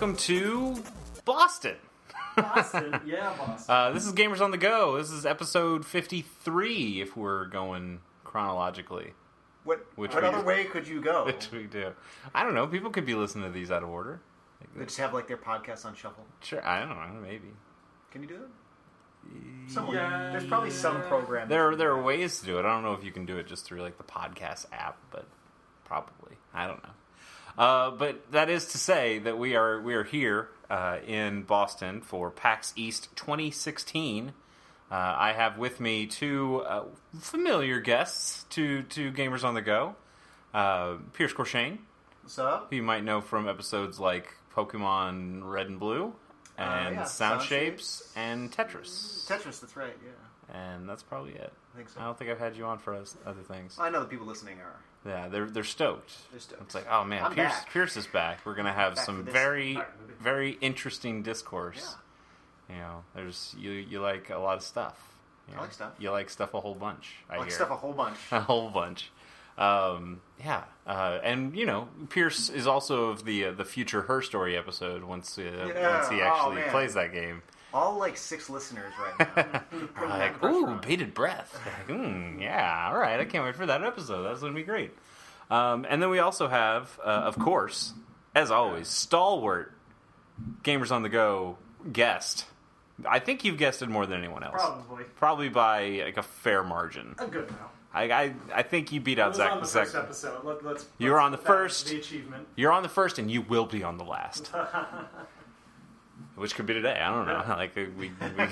welcome to Boston. Boston, yeah, Boston. Uh, this is Gamers on the Go. This is episode 53 if we're going chronologically, What, Which what we- other way could you go? which we do. I don't know. People could be listening to these out of order. They just have like their podcasts on shuffle. Sure, I don't know. Maybe Can you do that? Someone, Yeah, there's probably some program. there are, there are ways to do it. I don't know if you can do it just through like the podcast app, but probably. I don't know. Uh, but that is to say that we are we are here uh, in Boston for PAX East 2016. Uh, I have with me two uh, familiar guests to to Gamers on the Go. Uh, Pierce Corshane, What's up? who you might know from episodes like Pokemon Red and Blue, and yeah, Sound Sound Shapes, Shapes. and Tetris. Tetris, that's right. Yeah, And that's probably it. I think so. I don't think I've had you on for us- other things. I know the people listening are. Yeah, they're they're stoked. They're stoked. It's like, oh man, I'm Pierce back. Pierce is back. We're gonna have Back some very very interesting discourse. You know, there's you you like a lot of stuff. You I like stuff. You like stuff a whole bunch. I, I like hear. stuff a whole bunch. a whole bunch. Um, yeah, uh, and you know, Pierce is also of the uh, the future Her Story episode once uh, Yeah. once he Oh, actually man. plays that game. All like six listeners right now. Like, ooh, bated breath. Like, mm, yeah, all right. I can't wait for that episode. That's going to be great. Um, and then we also have, uh, of course, as always, stalwart Gamers on the Go guest. I think you've guessed it more than anyone else. Probably Probably by like a fair margin. a good amount. I, I, I think you beat out Zach. on the Zach- first episode. Let, let's. You were let's on the put that as first. The achievement. You're on the first, and you will be on the last. Which could be today. I don't know. Yeah. Like uh, we, we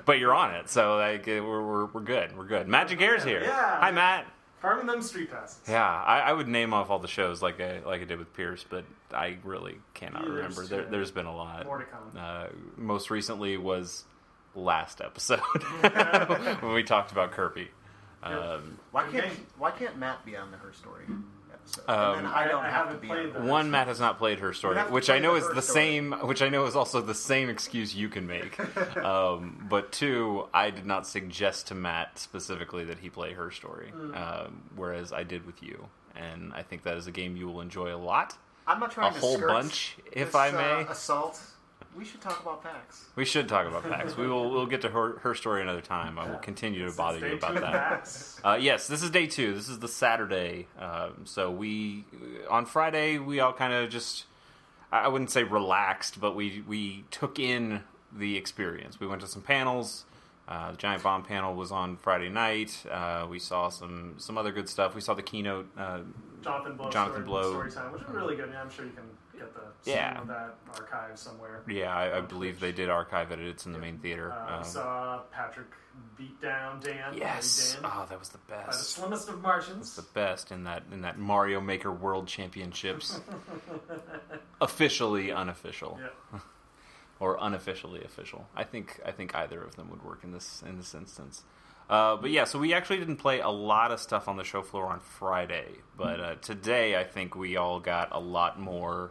but you're on it, so like uh, we're, we're we're good. We're good. Magic Air's here. Yeah. Hi, Matt. Farming them street passes. Yeah, I, I would name off all the shows like I like I did with Pierce, but I really cannot Yeah, remember. There, there's been a lot. More to come. Uh, most recently was last episode when we talked about Kirby. Um, Why can't Why can't Matt be on the Her Story episode? Um, and then I don't I- I have to be played on one Matt has not played her story, We have to which I know is the Story. same. Which I know is also the same excuse you can make. um, but two, I did not suggest to Matt specifically that he play her story, Hmm. um, whereas I did with you, and I think that is a game you will enjoy a lot. I'm not trying a to whole skirt bunch, if this, I uh, may. assault. We should talk about PAX. We should talk about PAX. We will. We'll get to her, her story another time. I will continue to bother you about that. Uh, yes, this is day two. This is the Saturday. Um, so we on Friday we all kind of just I wouldn't say relaxed, but we we took in the experience. We went to some panels. Uh, the Giant Bomb panel was on Friday night. Uh, we saw some some other good stuff. We saw the keynote. Uh, Jonathan Blow. Jonathan story, Blow. Story time, which is really good. Yeah, I'm sure you can get the Yeah. yeah. of that archive somewhere. yeah, I, I believe they did archive it. It's in the main theater. Uh, Um, saw Patrick beat down Dan. yes. Dan, Oh, that was the by the best. slimmest of margins. the best in that in that Mario Maker World Championships. Officially unofficial. Yeah. or unofficially official. I think I think either of them would work in this in this instance. Uh, but yeah, so we actually didn't play a lot of stuff on the show floor on Friday, but uh, today I think we all got a lot more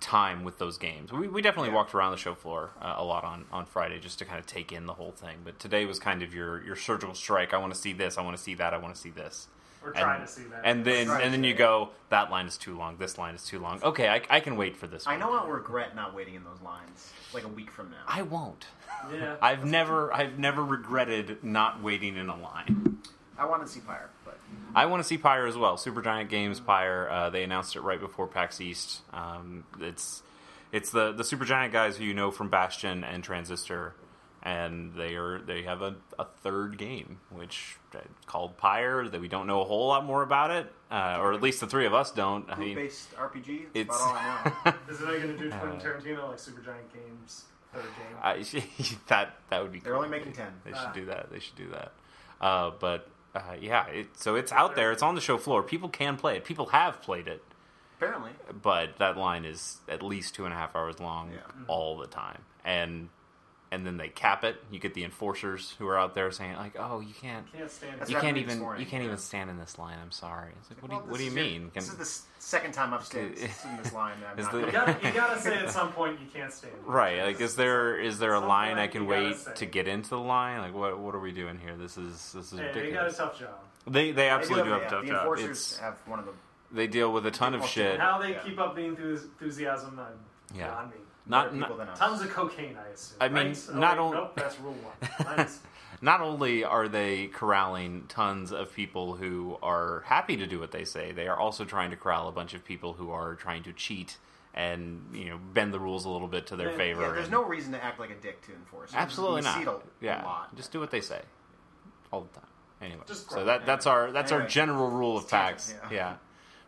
time with those games. We, we definitely Yeah. walked around the show floor uh, a lot on, on Friday just to kind of take in the whole thing. But today was kind of your, your surgical strike. I want to see this. I want to see that. I want to see this. We're And- trying to see that. And then and then you go that line is too long. This line is too long. Okay, I, I can wait for this. I know I'll regret not waiting in those lines like a week from now. I won't. yeah. I've never I've never regretted not waiting in a line. I want to see Pyre, but I want to see Pyre as well. Supergiant Games Pyre. Uh, they announced it right before PAX East. Um, it's it's the the Supergiant guys who you know from Bastion and Transistor, and they are they have a, a third game which uh, called Pyre that we don't know a whole lot more about it, uh, or at least the three of us don't. I mean, group-based RPG. That's it's about all I know. Is it going to do Uh, Quentin Tarantino like Supergiant Games third game? I, that that would be. Cool. They're cool. only making 10. They should Ah. do that. They should do that. Uh, but uh, yeah, it, so it's out there. It's on the show floor. People can play it. People have played it, Apparently, but that line is at least two and a half hours long Yeah. all the time. And and then they cap it. You get the enforcers who are out there saying like, "Oh, you can't." Can't stand You can't even this morning, you can't yeah. even stand in this line. I'm sorry. It's like, what Well, do you, what do you is your- mean? This is the second time I've stayed in this line. that I'm not the- You gotta, you gotta say at some point you can't stand. Right, like is there is there a line I can wait say. to get into the line? Like what what are we doing here? This is this is Hey, they got a ridiculous. tough job. They they absolutely do have a yeah, tough The job. enforcers It's, have one of the. they deal with a ton of shit. How they Yeah. keep up the enthus- enthusiasm, I'm Yeah. Beyond me. Not, Better people not than us. Tons of cocaine, I assume. I mean, right? Oh, not wait, on- Nope, that's rule one. Not only are they corralling tons of people who are happy to do what they say, they are also trying to corral a bunch of people who are trying to cheat and you know bend the rules a little bit to their Yeah, favor. Yeah, there's and- no reason to act like a dick to enforce. it. absolutely not. See it a, yeah, lot. just do what they say all the time. Anyway, Just so that that's our that's our general rule of It's PAX. tangent, Yeah. yeah.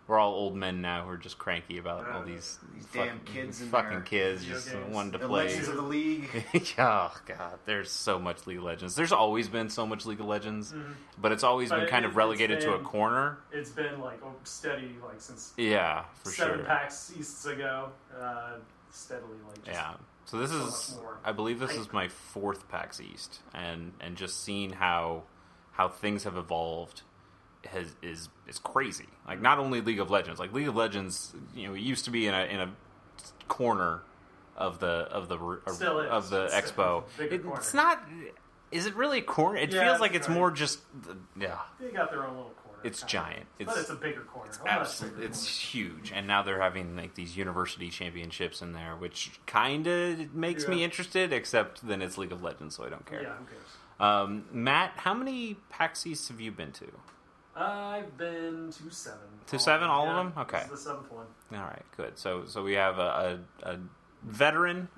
We're all old men now who are just cranky about all Uh, these these fucking, damn kids in fucking kids just games. wanting to the play. Legends of the League. oh god, there's so much League of Legends. There's always been so much League of Legends, but it's always But been kind it- of relegated it's to a corner. it's been like steady, like since Yeah, for seven sure. PAX Easts ago, uh, steadily, like just Yeah. So this so is, I believe this hype. is my fourth PAX East, and and just seeing how how things have evolved has is is crazy. Like not only League of Legends, like League of Legends, you know, it used to be in a in a corner of the of the r- Still is. of the It's expo. It- it's not. Is it really a corner? It Yeah, feels like it's right. more just yeah. they got their own little corner. It's giant. but It's- it's a bigger corner. It's absolutely it's corner. huge, and now they're having like these university championships in there, which kind of makes me interested. Except then it's League of Legends, so I don't care. Yeah, who cares? Um, Matt, how many PAX East have you been to? I've been to seven. To seven, all of them? Okay. This is the seventh one. All right, good. So so we have a, a, a veteran,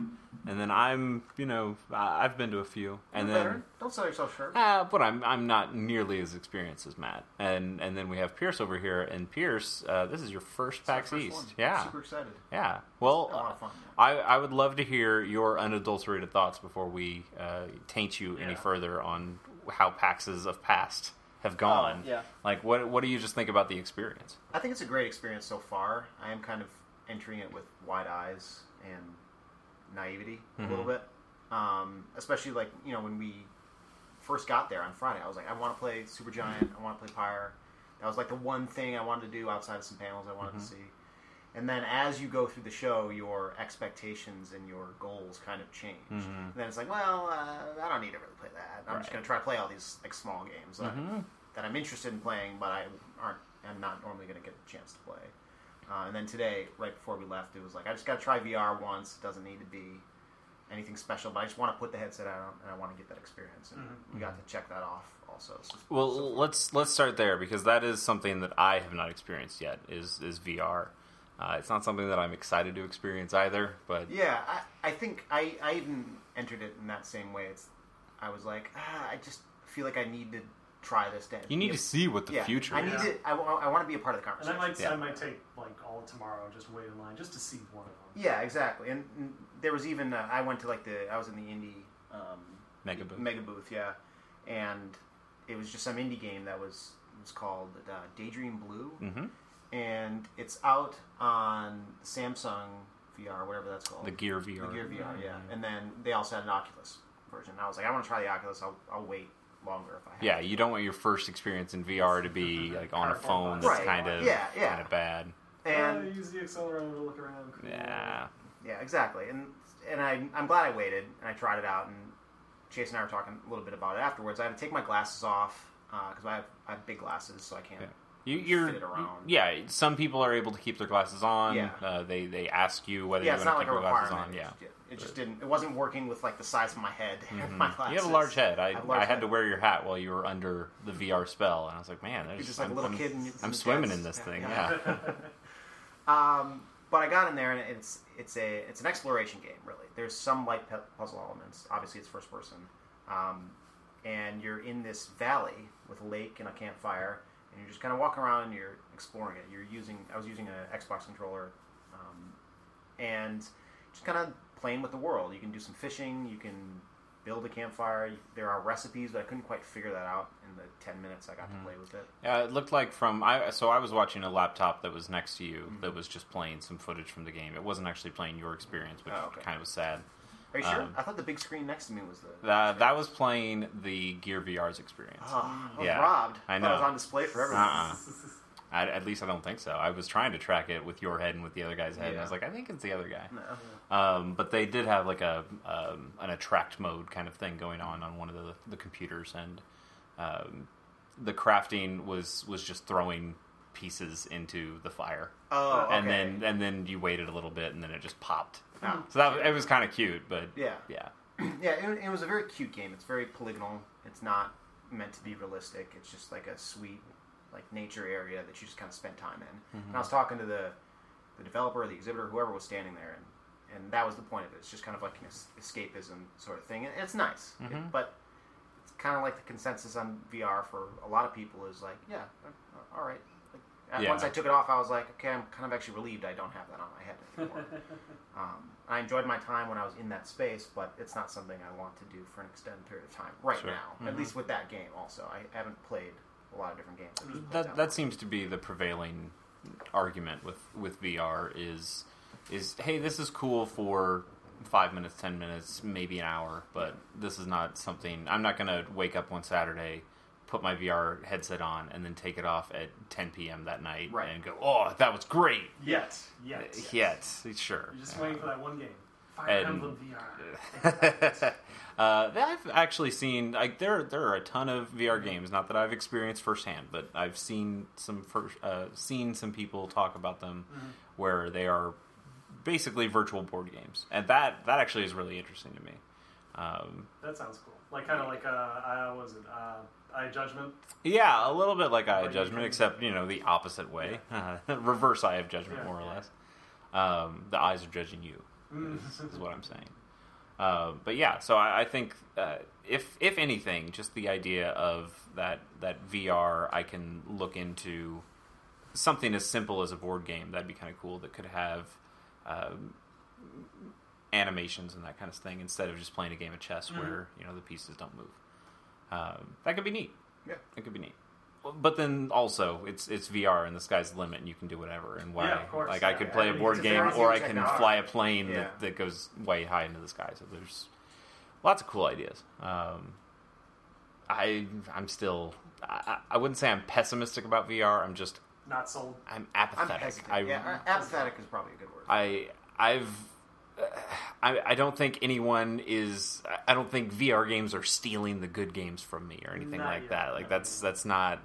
and then I'm you know I've been to a few, and You're then. veteran. don't sell yourself short. Uh, but I'm I'm not nearly as experienced as Matt, and and then we have Pierce over here, and Pierce, uh, this is your first It's PAX first East, one. yeah, super excited. yeah. Well, A lot of fun. I, I would love to hear your unadulterated thoughts before we uh, taint you any further on how PAXs have past have gone. Oh, yeah. Like, what what do you just think about the experience? I think it's a great experience so far. I am kind of entering it with wide eyes and naivety a little Mhm. bit. Um, especially like you know when we first got there on Friday, I was like, I want to play Supergiant. I want to play Pyre. That was like the one thing I wanted to do outside of some panels I wanted Mhm. to see. And then as you go through the show, your expectations and your goals kind of change. Mhm. And then it's like, well, uh, I don't need to really play that. I'm just going to try to play all these like small games that, Mhm. that I'm interested in playing, but I aren't. I'm not normally going to get a chance to play. Uh, and then today, right before we left, it was like I just got to try VR once. It doesn't need to be anything special, but I just want to put the headset on and I want to get that experience. And Mhm. we got to check that off also. So, Well, so let's let's start there because that is something that I have not experienced yet. Is is VR? Uh, it's not something that I'm excited to experience either. But Yeah, I, I think I, I even entered it in that same way. It's I was like, ah, I just feel like I need to try this. day. you need be to see what the yeah, future I is. need to. I, want to be a part of the conversation. And I might, Yeah. I might take like all of tomorrow and just wait in line just to see one of them. Yeah, exactly. And, and there was even uh, I went to like the I was in the indie um, Mega booth. mega booth, yeah, and it was just some indie game that was was called uh, Daydream Blue, hmm and it's out on Samsung VR, whatever that's called. The Gear VR. The Gear VR, yeah. And then they also had an Oculus version. I was like, I want to try the Oculus. I'll, I'll wait longer if I have. Yeah, to. you don't want your first experience in VR to be like on a phone that's Right. kind of Yeah, yeah. kind of bad. And Uh, use the accelerator to look around. Cool. Yeah. Yeah, exactly. And and I I'm glad I waited and I tried it out. And Chase and I were talking a little bit about it afterwards. I had to take my glasses off because I have I have big glasses, so I can't. Yeah. You, you're, Fit it around. yeah. Some people are able to keep their glasses on. Yeah. Uh, they they ask you whether Yeah, you want to like keep a your glasses on. Yeah. It just, it just didn't. It wasn't working with like the size of my head. and my glasses. You have a large head. I, a large I had head. to wear your hat while you were under the VR spell, and I was like, man, You're just like I'm, a little I'm- kid. I'm swimming in this thing. Yeah. Yeah. Um, but I got in there, and it's it's a it's an exploration game. Really, there's some light pu- puzzle elements. Obviously, it's first person, um, and you're in this valley with a lake and a campfire, and you're just kind of walking around and you're exploring it. You're using I was using an Xbox controller, um, and just kind of playing with the world. You can do some fishing. You can build a campfire. There are recipes, but I couldn't quite figure that out in the ten minutes I got Mm-hmm. to play with it. Yeah, it looked like from I so I was watching a laptop that was next to you Mm-hmm. that was just playing some footage from the game. It wasn't actually playing your experience, which Oh, okay. kind of was sad. Are you sure? Um, I thought the big screen next to me was the. That that was playing the Gear VR's experience. Oh, I was Yeah, robbed. I thought it was on display for everyone. Uh-uh. I, at least I don't think so. I was trying to track it with your head and with the other guy's head. And I was like, I think it's the other guy. No. Um, but they did have like a um, an attract mode kind of thing going on on one of the, the computers, and um, the crafting was was just throwing pieces into the fire, Oh, okay. and then and then you waited a little bit, and then it just popped. Oh. So that it was kind of cute, but Yeah. yeah, yeah, it, it was a very cute game. It's very polygonal. It's not meant to be realistic. It's just like a sweet, like nature area that you just kind of spend time in. And I was talking to the the developer, the exhibitor, whoever was standing there, and and that was the point of it. It's just kind of like an es- escapism sort of thing. And it's nice, It- Mhm. but it's kind of like the consensus on VR for a lot of people is like, yeah, uh, all right. Yeah. Once I took it off, I was like, okay, I'm kind of actually relieved I don't have that on my head anymore. Um, I enjoyed my time when I was in that space, but it's not something I want to do for an extended period of time right Sure. now. Mhm. At least with that game. Also, I haven't played a lot of different games. I've just played that that seems to be the prevailing argument with with VR is is hey, this is cool for five minutes, ten minutes, maybe an hour, but this is not something I'm not going to wake up one Saturday. Put my VR headset on and then take it off at 10 p.m. that night Right. and go, "Oh, that was great." Yet, yet, Yet, sure. You're just Uh, waiting for that one game. Fire And- Emblem VR. uh, I've actually seen like there there are a ton of VR games. Not that I've experienced firsthand, but I've seen some first, uh, seen some people talk about them where they are basically virtual board games, and that that actually is really interesting to me. Um, That sounds cool. Like kind of like uh, uh, was it uh, Eye Judgment? yeah, a little bit like Eye Or of you Judgment, except you know the opposite way, reverse Eye of Judgment, Yeah, more or yeah. less. Um, the eyes are judging you. Mm. is, is what I'm saying. Uh, but yeah, so I, I think uh, if if anything, just the idea of that that VR, I can look into something as simple as a board game. That'd be kind of cool. That could have um, animations and that kind of thing instead of just playing a game of chess Mhm. where you know the pieces don't move. Um, that could be neat. Yeah. That could be neat. But then also, it's it's VR and the sky's the limit, and you can do whatever. And why? Yeah, of course. Like I could yeah. play a Everything board is game, or I can technology. fly a plane Yeah. that, that goes way high into the sky. So there's lots of cool ideas. Um, I I'm still I, I I wouldn't say I'm pessimistic about VR. I'm just Not sold. I'm I'm apathetic. I, yeah, uh, apathetic is probably a good word. I I've I, I don't think anyone is. I don't think VR games are stealing the good games from me or anything Not like yet. that. Like Not that's that's not.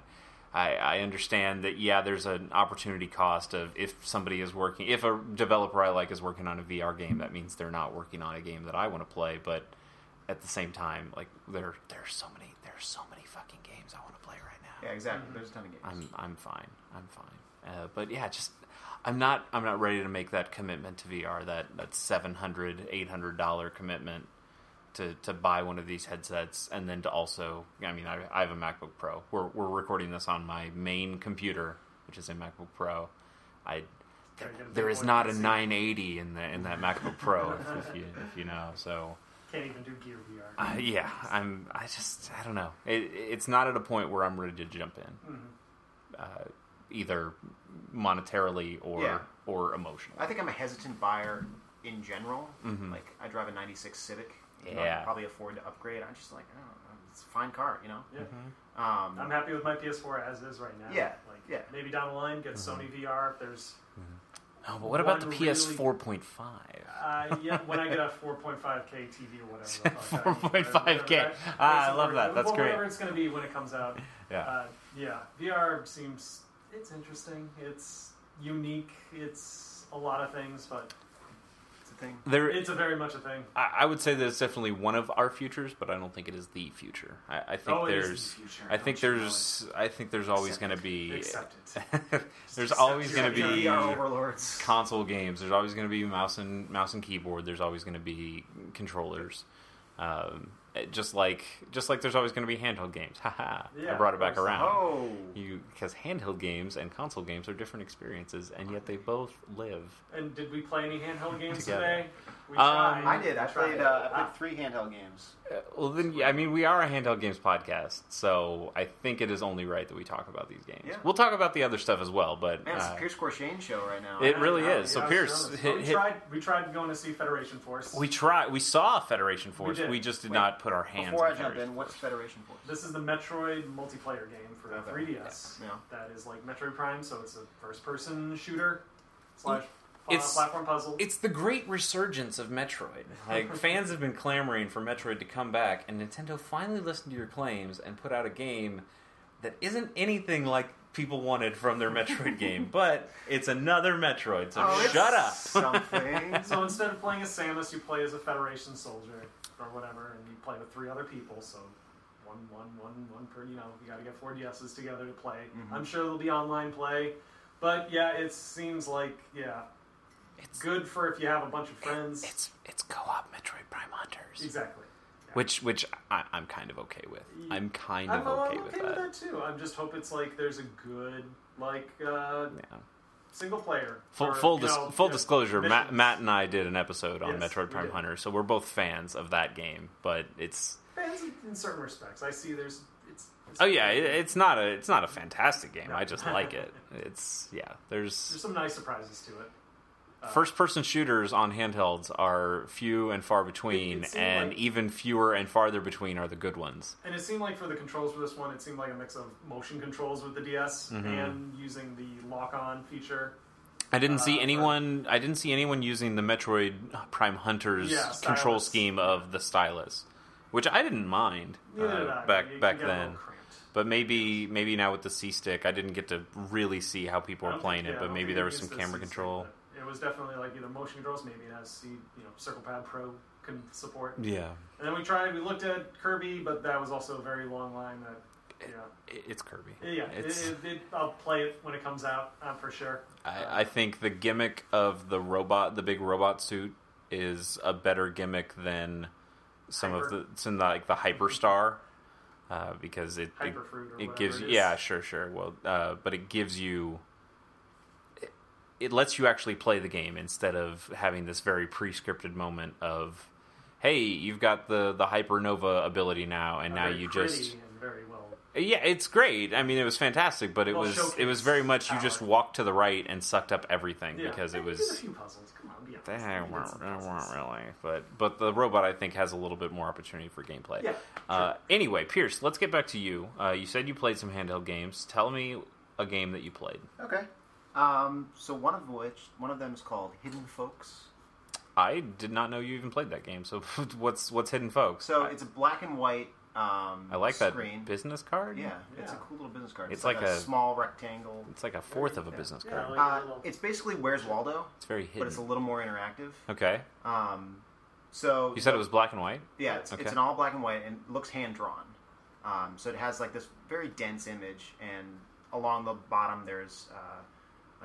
I, I understand that. Yeah, there's an opportunity cost of if somebody is working, if a developer I like is working on a VR game, that means they're not working on a game that I want to play. But at the same time, like there there's so many there's so many fucking games I want to play right now. yeah, exactly. Mm-hmm. There's a ton of games. I'm I'm fine. I'm fine. Uh, but yeah, just I'm not I'm not ready to make that commitment to VR. That that 700 800 dollar commitment to to buy one of these headsets and then to also I mean I, I have a MacBook Pro. We're we're recording this on my main computer, which is a MacBook Pro. I Gotta get a big there is not a 980 in the in that MacBook Pro if, if you if you know. So Can't even do Gear VR. uh, yeah, I'm. I just. I don't know. It, it's not at a point where I'm ready to jump in, Mhm. uh, either monetarily or Yeah. or emotionally. I think I'm a hesitant buyer in general. Mhm. Like I drive a '96 Civic. You know, I Yeah. probably afford to upgrade. I'm just like, I it's a fine car, you know. Yeah. Mm-hmm. Um, I'm happy with my PS4 as is right now. Yeah, Like, yeah. Maybe down the line, get Mm-hmm. Sony VR if there's. oh, but what about the one PS really- 4.5? Uh, yeah, when I get a 4.5K TV or whatever. the fuck I need, 4.5K. whatever Ah, I love that. That's whatever great. it's going to be when it comes out. Yeah. Uh, yeah, VR seems it's interesting. It's unique. It's a lot of things, but it's a thing. there, it's a very much a thing. I, I would say that it's definitely one of our futures, but I don't think it is the future. I, I think oh, it is there's. the future. I think Don't there's. I think there's always going to be. Accept there's accept always going to be overlords. console games. There's always going to be mouse and mouse and keyboard. There's always going to be controllers. Um, it- just like just like there's always going to be handheld games. Haha! Yeah, I brought it back around. Oh, You because handheld games and console games are different experiences, and yet they both live. And did we play any handheld games Together. today? We Um, tried. I did. I We tried. played. Uh, I Ah, played three handheld games. Uh, well, then, yeah, I mean, we are a handheld games podcast, so I think it is only right that we talk about these games. Yeah. We'll talk about the other stuff as well, but Man, it's uh, Pierce Corshain show right now. It really know, is. So yeah, Pierce, hit- we hit- tried. We tried going to see Federation Force. we tried. We saw Federation Force. did. We, just did Wait, not put our hands. Before I jump Federation in, what's Federation Force? This is the Metroid multiplayer game for Okay. 3DS. Yeah. That is like Metroid Prime, so it's a first-person shooter slash It's- uh, platform puzzle. It's the great resurgence of Metroid. Like fans have been clamoring for Metroid to come back, and Nintendo finally listened to your claims and put out a game that isn't anything like people wanted from their Metroid game, but it's another Metroid, so Oh, it's shut up. Something. So instead of playing as Samus, you play as a Federation soldier or whatever, and you play with three other people. So one, one, one, one per. You know, you got to get four DSs together to play. Mhm. I'm sure there'll be online play, but yeah, it seems like yeah, It's good for if you have a bunch of friends. it's it's co-op Metroid Prime Hunters, exactly. Which which I, I'm kind of okay with. I'm kind I'm, of I'm okay, okay with that. that too. I just hope it's like there's a good like uh, Yeah. single player. Full, or, full, dis- know, full disclosure, Matt. Matt and I did an episode on Yes, Metroid Prime. Hunter, so we're both fans of that game. But it's fans in, in certain respects. I see there's it's. it's oh yeah, it, it's not a it's not a fantastic game. No. I just like it. It's yeah. There's There's some nice surprises to it. First person shooters on handhelds are few and far between, and like- even fewer and farther between are the good ones. And it seemed like for the controls for this one, it seemed like a mix of motion controls with the DS Mhm. and using the lock-on feature. I didn't Uh, see anyone. I didn't see anyone using the Metroid Prime Hunters Yeah, control scheme of the stylus, which I didn't mind uh, back You- back then. But maybe maybe now with the C stick, I didn't get to really see how people were playing think- it. yeah, But maybe there was some camera control. but It was definitely like either motion controls, maybe it has C, you know, Circle Pad Pro can support. Yeah, And then we tried, we looked at Kirby, but that was also a very long line. That yeah, it- it's Kirby. yeah, It's- it, it, I'll play it when it comes out uh, for sure. I, I think the gimmick of the robot, the big robot suit, is a better gimmick than some of Hyper. the some like the Hyperstar, uh, because it it, or it gives you yeah sure sure well uh, but it gives you it, it lets you actually play the game instead of having this very pre-scripted moment of hey you've got the the hypernova ability now and now you just well. yeah it's great i mean it was fantastic but it Well was it was very much you power. just walked to the right and sucked up everything Yeah. because it was a few puzzles. Come on, be honest. they You weren't, they weren't really, but but the robot I think has a little bit more opportunity for gameplay. Yeah, Uh, anyway, Pierce, let's get back to you. Uh, you said you played some handheld games. Tell me a game that you played. Okay. Um, so one of which, one of them is called Hidden Folks. I did not know you even played that game. So what's what's Hidden Folks? So I, it's a black and white um, I like screen. that business card. Yeah, it's a cool little business card. It's like, like a, a- small rectangle. it's like a fourth of a business Yeah, card. like- Uh, little- it's basically Where's Waldo, it's very but it's a little more interactive. okay, Um, so you said it was black and white. Yeah, it's, Okay. it's an all black and white and looks hand drawn. Um, so it has like this very dense image, and along the bottom there's uh,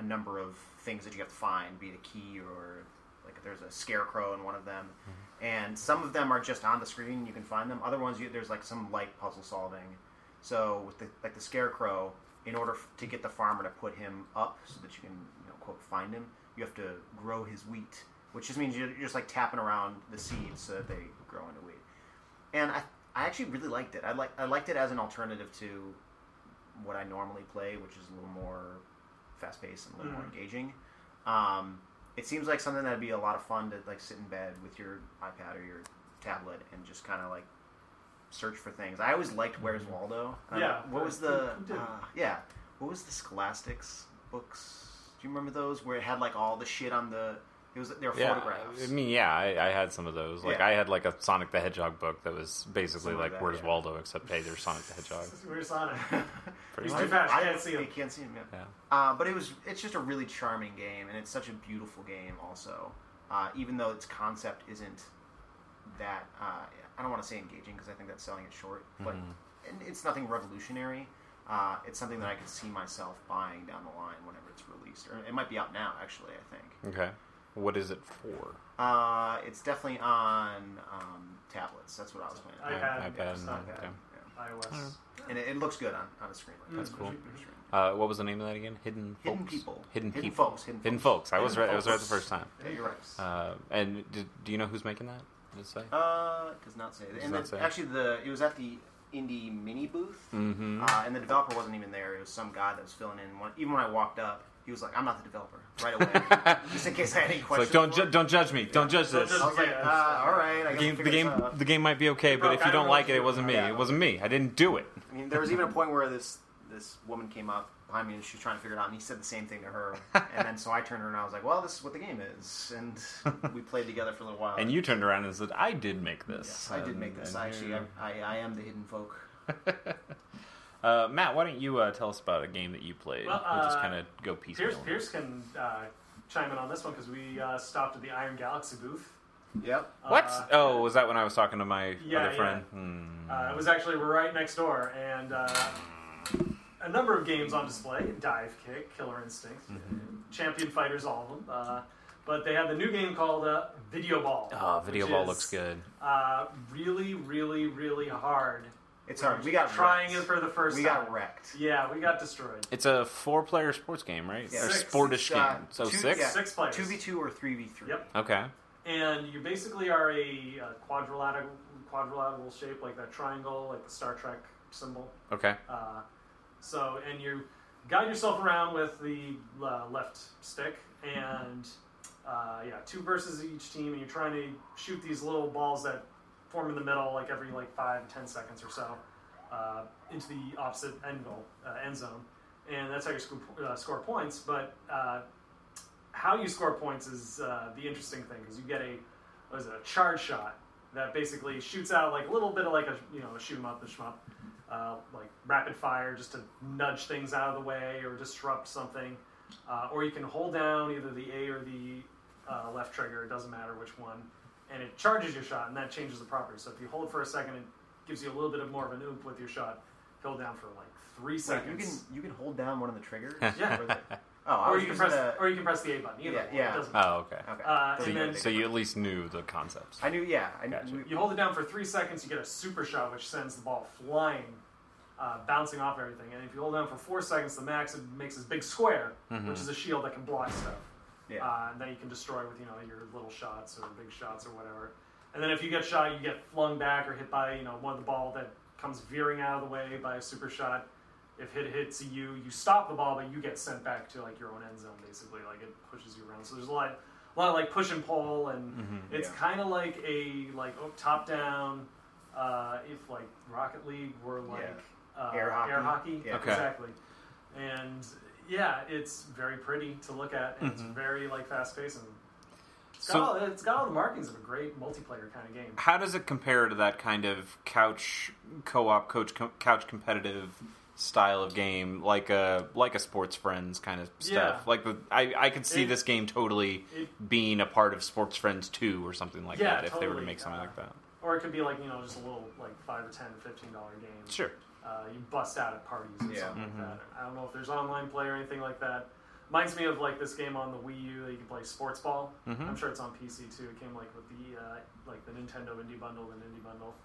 a number of things that you have to find, be it a key or like there's a scarecrow in one of them, mm-hmm. and some of them are just on the screen. You can find them. Other ones, you, there's like some light puzzle solving. So with the like the scarecrow, in order f- to get the farmer to put him up so that you can you know quote find him, you have to grow his wheat, which just means you're, you're just like tapping around the seeds so that they grow into wheat. And I I actually really liked it. I like I liked it as an alternative to what I normally play, which is a little more fast paced and a little more Mhm. engaging. Um, it seems like something that'd be a lot of fun to like sit in bed with your iPad or your tablet and just kind of like search for things. I always liked Where's Waldo. I Yeah, what was the uh, yeah? What was the Scholastics books? Do you remember those where it had like all the shit on the? It was they were Yeah, photographs. I mean, yeah, I, I had some of those. Like, Yeah. I had like a Sonic the Hedgehog book that was basically Something like, like that, "Where's yeah. Waldo?" Except, hey, there's Sonic the Hedgehog. Where's Sonic? Pretty He's much. too fast. I can't see him. You can't see him. Yeah. Yeah. Uh, but it was it's just a really charming game, and it's such a beautiful game. Also, uh, even though its concept isn't that uh, I don't want to say engaging because I think that's selling it short, but Mhm. it's nothing revolutionary. Uh, it's something that I could see myself buying down the line whenever it's released, or it might be out now. Actually, I think Okay. What is it for? uh, it's definitely on um, tablets. That's what I was playing. On. iPad, iPad, yeah, and, iPad. okay. Yeah. iOS. and it, it looks good on, on a screen. Like That's that. cool. Uh, what was the name of that again? Hidden Hidden Folks? people. Hidden, Hidden people. folks. Hidden Hidden folks. folks. I was Hidden right. I was right the first time. Yeah, you're right. Uh, and did, do you know who's making that? Did it say? Uh, does not say. Does and not the, say. actually, the it was at the indie mini booth, Mm-hmm. uh, and the developer wasn't even there. It was some guy that was filling in. When, even when I walked up, he was like, "I'm not the developer." Right away, just in case I had any It's questions. like don't ju- don't judge me. Don't judge this. I was like, uh, "All right, I The game, the game, the game might be okay, but Bro, if you don't don't like it, it wasn't me. Yeah. It wasn't me. I didn't do it. I mean, there was even a point where this this woman came up behind me and she was trying to figure it out, and he said the same thing to her. and then so I turned around and I was like, "Well, this is what the game is," and we played together for a little while. And you turned around and said, "I did make this. Yes, I did make this. And I actually, I, I, I am the hidden folk. Uh, Matt, why don't you uh, tell us about a game that you played? Well, we'll just uh, kind of go piecemeal. Pierce, Pierce can uh, chime in on this one because we uh, stopped at the Iron Galaxy booth. Yep. What? Uh, oh, was that when I was talking to my Yeah, other yeah. friend? Hmm. Uh, it was actually right next door, and uh, a number of games on display: Dive Kick, Killer Instinct, Mm-hmm. Champion Fighters, all of them. Uh, but they had the new game called uh, Video Ball. Oh, video ball is, looks good. Uh, really, really, really hard. It's hard. We got trying wrecked. it for the first We time. got wrecked. Yeah, we got destroyed. It's a four-player sports game, right? Yeah. Or Six. sportish Uh, game. So two- six. yeah, Six players. Two v two or three v three. Yep. Okay. And you basically are a, uh quadrilateral, quadrilateral shape, like that triangle, like the Star Trek symbol. Okay. Uh, so, and you guide yourself around with the uh, left stick, and uh, yeah, two versus each team, and you're trying to shoot these little balls that form in the middle, like every like five, ten seconds or so, uh, into the opposite end goal, uh, end zone, and that's how you score, uh, score points. But uh, how you score points is uh, the interesting thing because you get a what is it, a charge shot that basically shoots out like a little bit of like a you know a shoot 'em up, a shmup, uh, like rapid fire just to nudge things out of the way or disrupt something, or you can hold down either the A or the left trigger, it doesn't matter which one, and it charges your shot and that changes the property. So if you hold for a second, it gives you a little bit of more of an oomph with your shot. Hold down for like three Wait, you seconds. can you can hold down one of the triggers. Yeah. Or the- oh, I or was you can press, the- or you can press the A button. Either Yeah, yeah. It doesn't Oh, okay. Okay. Uh, So you- then- So you at least knew the concepts. I knew. Yeah. I Gotcha. knew. You hold it down for three seconds, you get a super shot, which sends the ball flying, uh, bouncing off everything. And if you hold it down for four seconds, the max it makes this big square, which is a shield that can block stuff. Yeah. Uh, and then you can destroy with you know your little shots or big shots or whatever. And then if you get shot, you get flung back or hit by you know one of the ball that comes veering out of the way by a super shot. If it hits you, you stop the ball, but you get sent back to like your own end zone, basically. Like it pushes you around. So there's a lot, a lot of like push and pull, and it's Yeah. kind of like a like oh, top down. Uh, if like Rocket League were like uh, Air hockey. air hockey, Yeah. Okay. exactly. And yeah, it's very pretty to look at, and it's very like fast paced, and it's got, So- all, it's got all the markings of a great multiplayer kind of game. How does it compare to that kind of couch co-op, coach, co- couch competitive style of game, like a like a sports friends kind of stuff? Yeah. Like the I I could see It- this game totally it- being a part of Sports Friends two or something like Yeah, that if they were to totally. make something Uh, like that. Or it could be like you know just a little like five or ten, fifteen dollar game. Sure. Uh, you bust out at parties or Yeah. something Mm-hmm. like that. I don't know if there's online play or anything like that. Reminds me of like this game on the Wii U that you can play Sports Ball. Mhm. I'm sure it's on PC too. It came like with the uh, like the Nintendo Indie Bundle and Indie Bundle,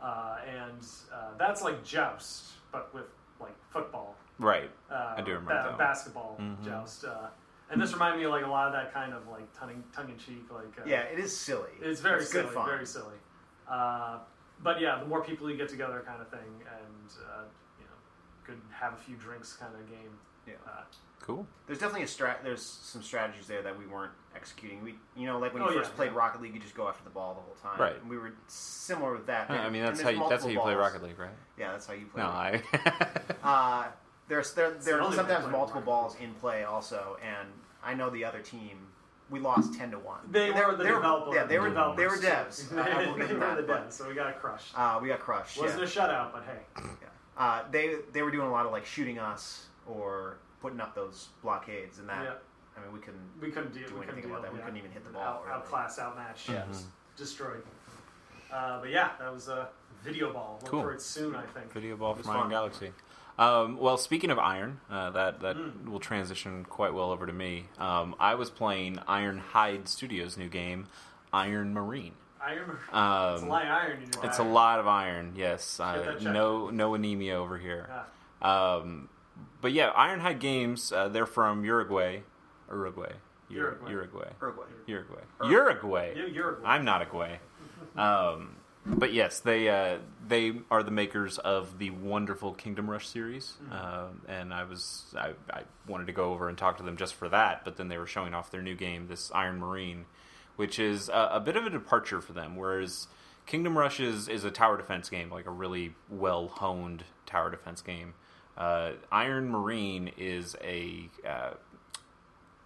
uh, and uh, that's like Joust but with like football. Right. Uh, I do remember that one. basketball Mhm. Joust. Uh, and this reminded me of like a lot of that kind of like tongue tongue in cheek like uh, Yeah, it is silly. it's very it's silly, good fun. very silly. But yeah, the more people you get together, kind of thing, and uh, you know, could have a few drinks, kind of game. Yeah. Uh, Cool. There's definitely a strat. There's some strategies there that we weren't executing. We, you know, like when Oh, you yeah, first played yeah. Rocket League, you just go after the ball the whole time. Right. And we were similar with that. Yeah, I mean that's how you, that's how you multiple play. Rocket League, right? Yeah, that's how you play. No, Rocket I. Uh, there's there, the there are only way to sometimes multiple balls in play also, and I know the other team. We lost ten to one. they They're- were the they're- developer. Yeah, they were developers, they were devs. they, I- I will give they were that, the but, devs, so we got crushed. Uh, we got crushed. Wasn't yeah. a shutout, but hey, Yeah. Uh, they they were doing a lot of like shooting us or putting up those blockades, and that yeah, I mean we couldn't. we couldn't deal. do we couldn't anything deal. about that. We yeah. couldn't even hit the ball, Out, really. outclassed, outmatched. Yeah, Mhm. just destroyed. Uh, but yeah, that was a video ball. Look Cool. for it soon, I think. Video ball It was from Iron. Galaxy. Um, well, speaking of Iron, uh, that that Mm. will transition quite well over to me. Um, I was playing Ironhide Studios' new game, Iron Marine. Iron. it's a Um, lot of iron it's a lot of iron, yes. Uh, no, no anemia over here. Yeah. Um, but yeah, Ironhide Games. Uh, they're from Uruguay, Uruguay, Ur- Uruguay. Uruguay, Uruguay. Uruguay, Ur- Uruguay. You. I'm not a Guay. Um, but yes, they uh, they are the makers of the wonderful Kingdom Rush series, um, and I was I, I wanted to go over and talk to them just for that. But then they were showing off their new game, this Iron Marine, which is a, a bit of a departure for them. Whereas Kingdom Rush is is a tower defense game, like a really well honed tower defense game. Uh, Iron Marine is a uh,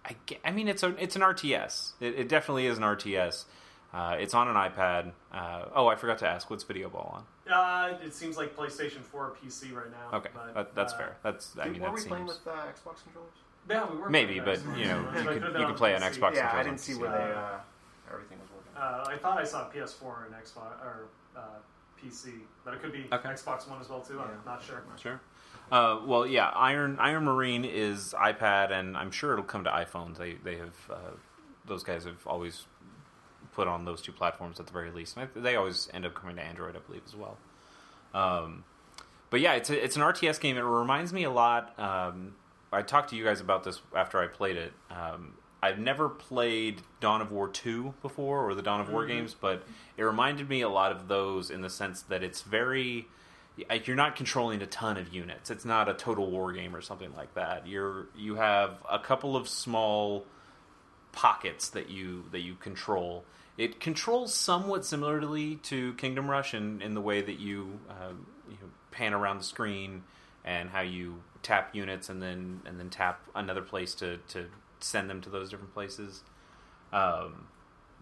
I, I mean, it's a it's an RTS. It, it definitely is an RTS. Uh, it's on an iPad. Uh, oh, I forgot to ask, what's Video Ball on? Uh, it seems like PlayStation 4 or PC right now. Okay, but, that, that's uh, fair. That's I Did- mean were that we seems playing with uh, Xbox controllers? Yeah, we were maybe, but you know you could you could play on PC. Xbox. yeah, I didn't see PC. where they uh, everything was working. Uh, I thought I saw PS4 and Xbox or uh, PC, but it could be Okay. Xbox One as well too. I'm Yeah. not sure. Sure. Uh, well, yeah, Iron Iron Marine is iPad, and I'm sure it'll come to iPhones. They they have uh, those guys have always put on those two platforms at the very least. And they always end up coming to Android, I believe, as well. Um, but yeah, it's a, it's an RTS game. It reminds me a lot. Um, I talked to you guys about this after I played it. Um, I've never played Dawn of War 2 before or the Dawn of War Mhm. games, but it reminded me a lot of those in the sense that it's very you're not controlling a ton of units. It's not a total war game or something like that. You're you have a couple of small pockets that you that you control. It controls somewhat similarly to Kingdom Rush in, in the way that you um, you know, pan around the screen and how you tap units and then and then tap another place to, to send them to those different places. Um,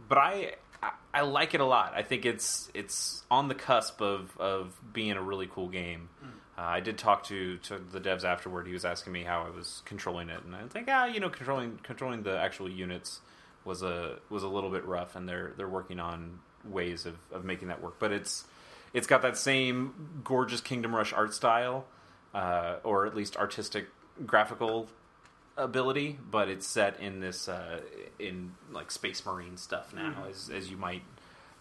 but I, I I like it a lot. I think it's it's on the cusp of, of being a really cool game. Uh, I did talk to, to the devs afterward. He was asking me how I was controlling it, and I was like, ah, you know, controlling controlling the actual units was a was a little bit rough, and they're they're working on ways of, of making that work. But it's it's got that same gorgeous Kingdom Rush art style, uh, or at least artistic graphical ability, but it's set in this uh, in like space marine stuff now, Mhm. as as you might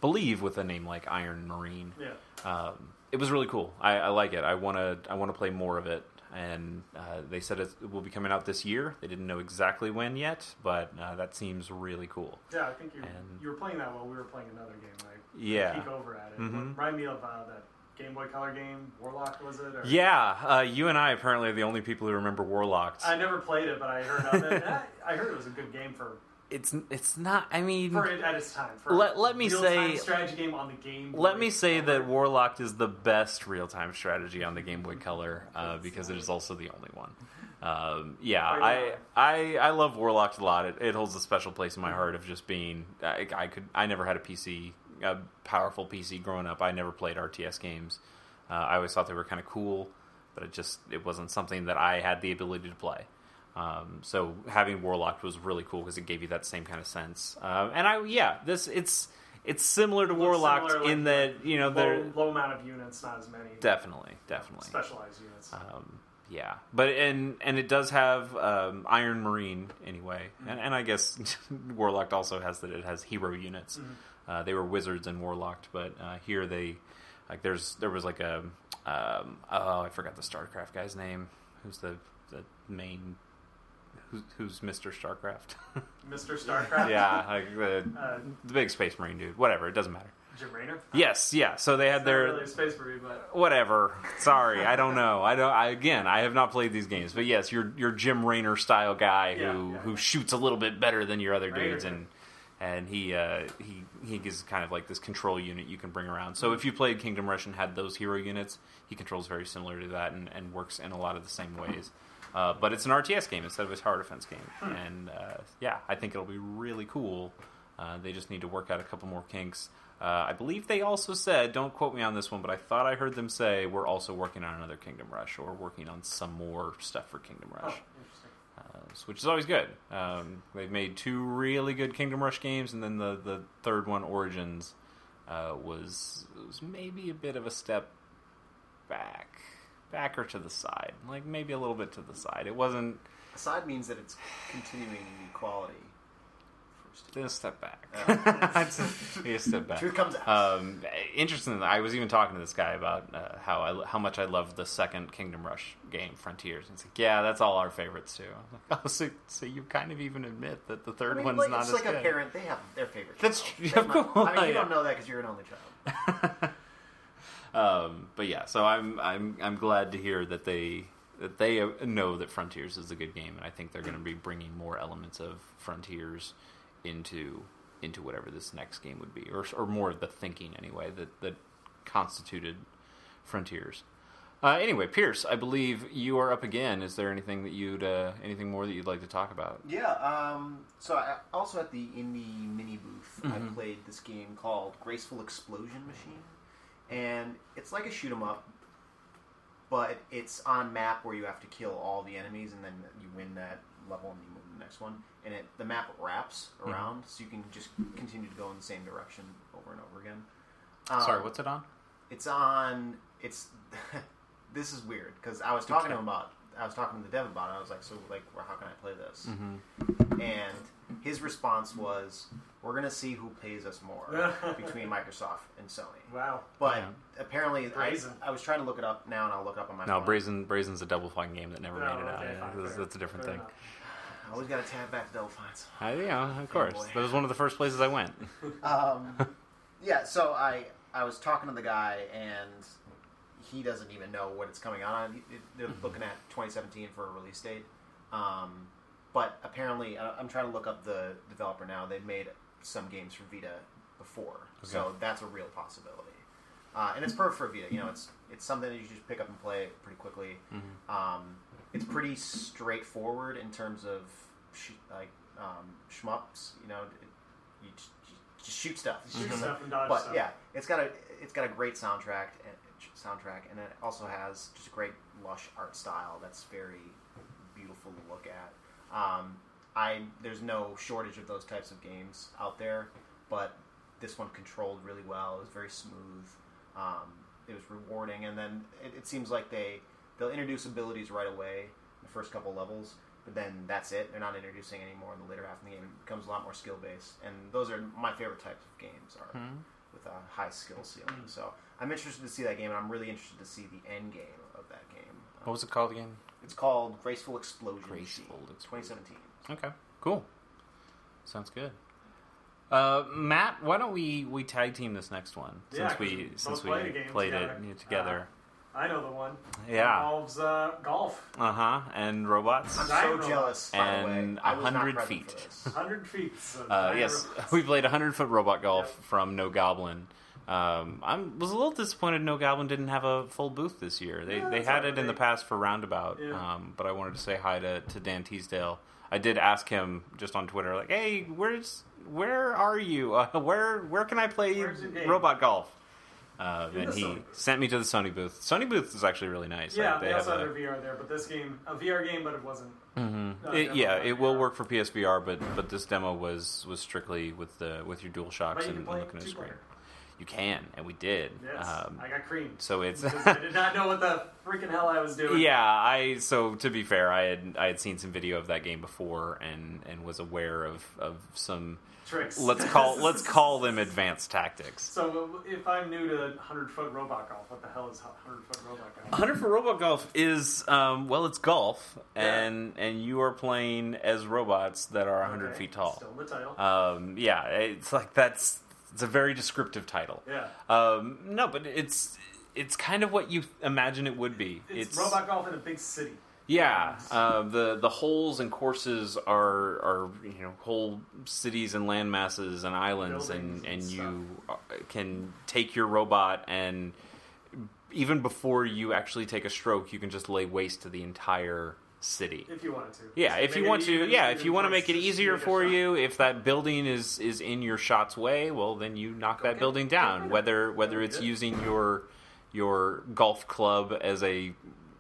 believe with a name like Iron Marine. Yeah. Um, it was really cool. I, I like it. I want to I want to play more of it. And uh, they said it will be coming out this year. They didn't know exactly when yet, but uh, that seems really cool. Yeah, I think you you were playing that while we were playing another game, right? Yeah. Peek over at it. Mhm. Remind me of uh, that Game Boy Color game, Warlock, was it? Or, Yeah, uh, you and I apparently are the only people who remember Warlocked. I never played it, but I heard of it. I, I heard it was a good game for It's it's not. I mean, for it at its time. For Let- let me say- strategy game on the game. Boy Let me say Color. that Warlocked is the best real time strategy on the Game Boy Color uh, because it is also the only one. Um, yeah, I, I I love Warlocked a lot. It, it holds a special place in my heart of just being. I, I could. I never had a PC, a powerful PC growing up. I never played RTS games. Uh, I always thought they were kind of cool, but it just it wasn't something that I had the ability to play. Um, so having Warlocked was really cool because it gave you that same kind of sense. Uh, and I yeah, this it's it's similar to Looks Warlocked similar, like in that you know they're low, low amount of units, not as many definitely definitely specialized units. um, yeah, but and and it does have um, Iron Marine anyway, and, and I guess Warlocked also has that it has hero units. Uh, they were wizards in Warlocked, but uh, here they like there's there was like a um, oh I forgot the StarCraft guy's name. Who's the the main? Who's, who's Mister StarCraft? Mr. Starcraft. yeah, like the Uh, the big space marine dude. Whatever, it doesn't matter. Jim Raynor. Yes, yeah. So they had It's their really a space marine, but whatever. Sorry, I don't know. I don't. I, again, I have not played these games, but yes, you're you're Jim Raynor style guy who Yeah, yeah, who shoots a little bit better than your other Rayner dudes, and and he uh, he he is kind of like this control unit you can bring around. So if you played Kingdom Rush and had those hero units, he controls very similar to that and, and works in a lot of the same ways. Uh, but it's an RTS game instead of a tower defense game, Hmm. and uh, yeah, I think it'll be really cool. Uh, they just need to work out a couple more kinks. Uh, I believe they also said, don't quote me on this one, but I thought I heard them say we're also working on another Kingdom Rush or working on some more stuff for Kingdom oh, Rush, interesting. uh, which is always good. Um, they've made two really good Kingdom Rush games, and then the, the third one, Origins, uh, was was maybe a bit of a step back, back or to the side, like maybe a little bit to the side. It wasn't Side means that it's continuing equality. First, a step back. It's a, step back. truth comes out. Um, interesting. I was even talking to this guy about uh, how I, how much I love the second Kingdom Rush game, Frontiers. And he's like, "Yeah, that's all our favorites too." Like, "Oh, so, so you kind of even admit that the I third mean, one's like, not it's as like good." a parent; they have their favorite. That's true. That's Of course, I mean, you don't know that because you're an only child. um, but yeah, so I'm I'm I'm glad to hear that they that they know that Frontiers is a good game, and I think they're going to be bringing more elements of Frontiers into into whatever this next game would be, or or more of the thinking anyway that that constituted Frontiers. Uh, anyway, Pierce, I believe you are up again. Is there anything that you'd uh, anything more that you'd like to talk about? Yeah. Um, so I, also at the indie mini booth, I played this game called Graceful Explosion Machine, and it's like a shoot 'em up, but it's on map where you have to kill all the enemies, and then you win that level and you move to the next one. And it the map wraps around, so you can just continue to go in the same direction over and over again. Um, Sorry, what's it on? it's on. It's this is weird because I was talking to him about. I was talking to the dev about it. I was like, "So, like, well, how can I play this?" Mm-hmm. And his response was, "We're gonna see who pays us more between Microsoft and Sony." Wow. But Yeah. apparently, I, Brazen. I was trying to look it up now, and I'll look it up on my No, phone. Brazen Brazen's a Double Fine game that never No, made it out. okay, Yeah, fine, that's, that's a different Fair thing. enough. I always got to tab back to Double Fines. I, yeah, of course. boy. That was one of the first places I went. Um, yeah, so I I was talking to the guy, and he doesn't even know what it's coming out on. They're looking at 2017 for a release date. Um, but apparently, I- I'm trying to look up the developer now. They've made some games for Vita before, so that's a real possibility. Uh, and it's perfect for Vita. You know, it's it's something that you just pick up and play pretty quickly. Um, it's pretty straightforward in terms of sh- like um, shmups. You know, it, you just, just shoot stuff. Shoot stuff and dodge But stuff. yeah, it's got a it's got a great soundtrack and soundtrack, and it also has just a great lush art style that's very beautiful to look at. Um, I there's no shortage of those types of games out there, but this one controlled really well. It was very smooth. Um, it was rewarding, and then it, it seems like they they'll introduce abilities right away in the first couple levels, but then that's it. They're not introducing any more in the later half of the game. It becomes a lot more skill based, and those are my favorite types of games are with a high skill ceiling. So I'm interested to see that game, and I'm really interested to see the end game of that game. What was it called again? It's called Graceful Explosion. Graceful Explosion. 2017. Okay, cool. Sounds good. Uh, Matt, why don't we, we tag team this next one since Yeah, 'cause we we since we played played together. it yeah, together? I know the one. Yeah. Involves uh, golf. Uh huh. And robots. I'm so robots. jealous. By And I was not 100 feet. 100 feet. So Uh, yes, robots. we played 100 foot robot golf Yep. from No Goblin. Um, I was a little disappointed No Goblin didn't have a full booth this year. They Yeah, they had all it in the past for Roundabout, Yeah. um, but I wanted to say hi to, to Dan Teasdale. I did ask him just on Twitter, like, "Hey, where's where are you? Uh, where where can I play Where's your game?" robot golf?" Uh, and he sent me to the Sony booth. Sony booth is actually really nice. Yeah, Like, they, also have a- their VR there, but this game, a VR game, but it wasn't. Mhm. Uh, It- yeah, it will work for PSVR, but but this demo was was strictly with the with your dual shocks and, and looking at the screen. player. You can, and we did. Yes, Um, I got creamed. so it's I did not know what the freaking hell I was doing. yeah. I so to be fair, I had I had seen some video of that game before and and was aware of of some Tricks. let's call let's call them advanced tactics. So if I'm new to 100 foot robot golf, what the hell is 100 foot robot golf? 100 for robot golf is um, well, it's golf, Yeah. and and you are playing as robots that are 100 Okay, feet tall. Still in the title. Um, yeah, it's like that's it's a very descriptive title. yeah. Um, no, but it's it's kind of what you imagine it would be. It's, robot golf in a big city. Yeah, uh, the the holes and courses are are you know whole cities and land masses and islands, and Buildings and and you can take your robot and even before you actually take a stroke, you can just lay waste to the entire city. If you wanted to. Yeah, So if you want to, yeah, if you want to make it easier for shot. you, if that building is is in your shot's way, well, then you knock that building down. it. Whether whether it's using your your golf club as a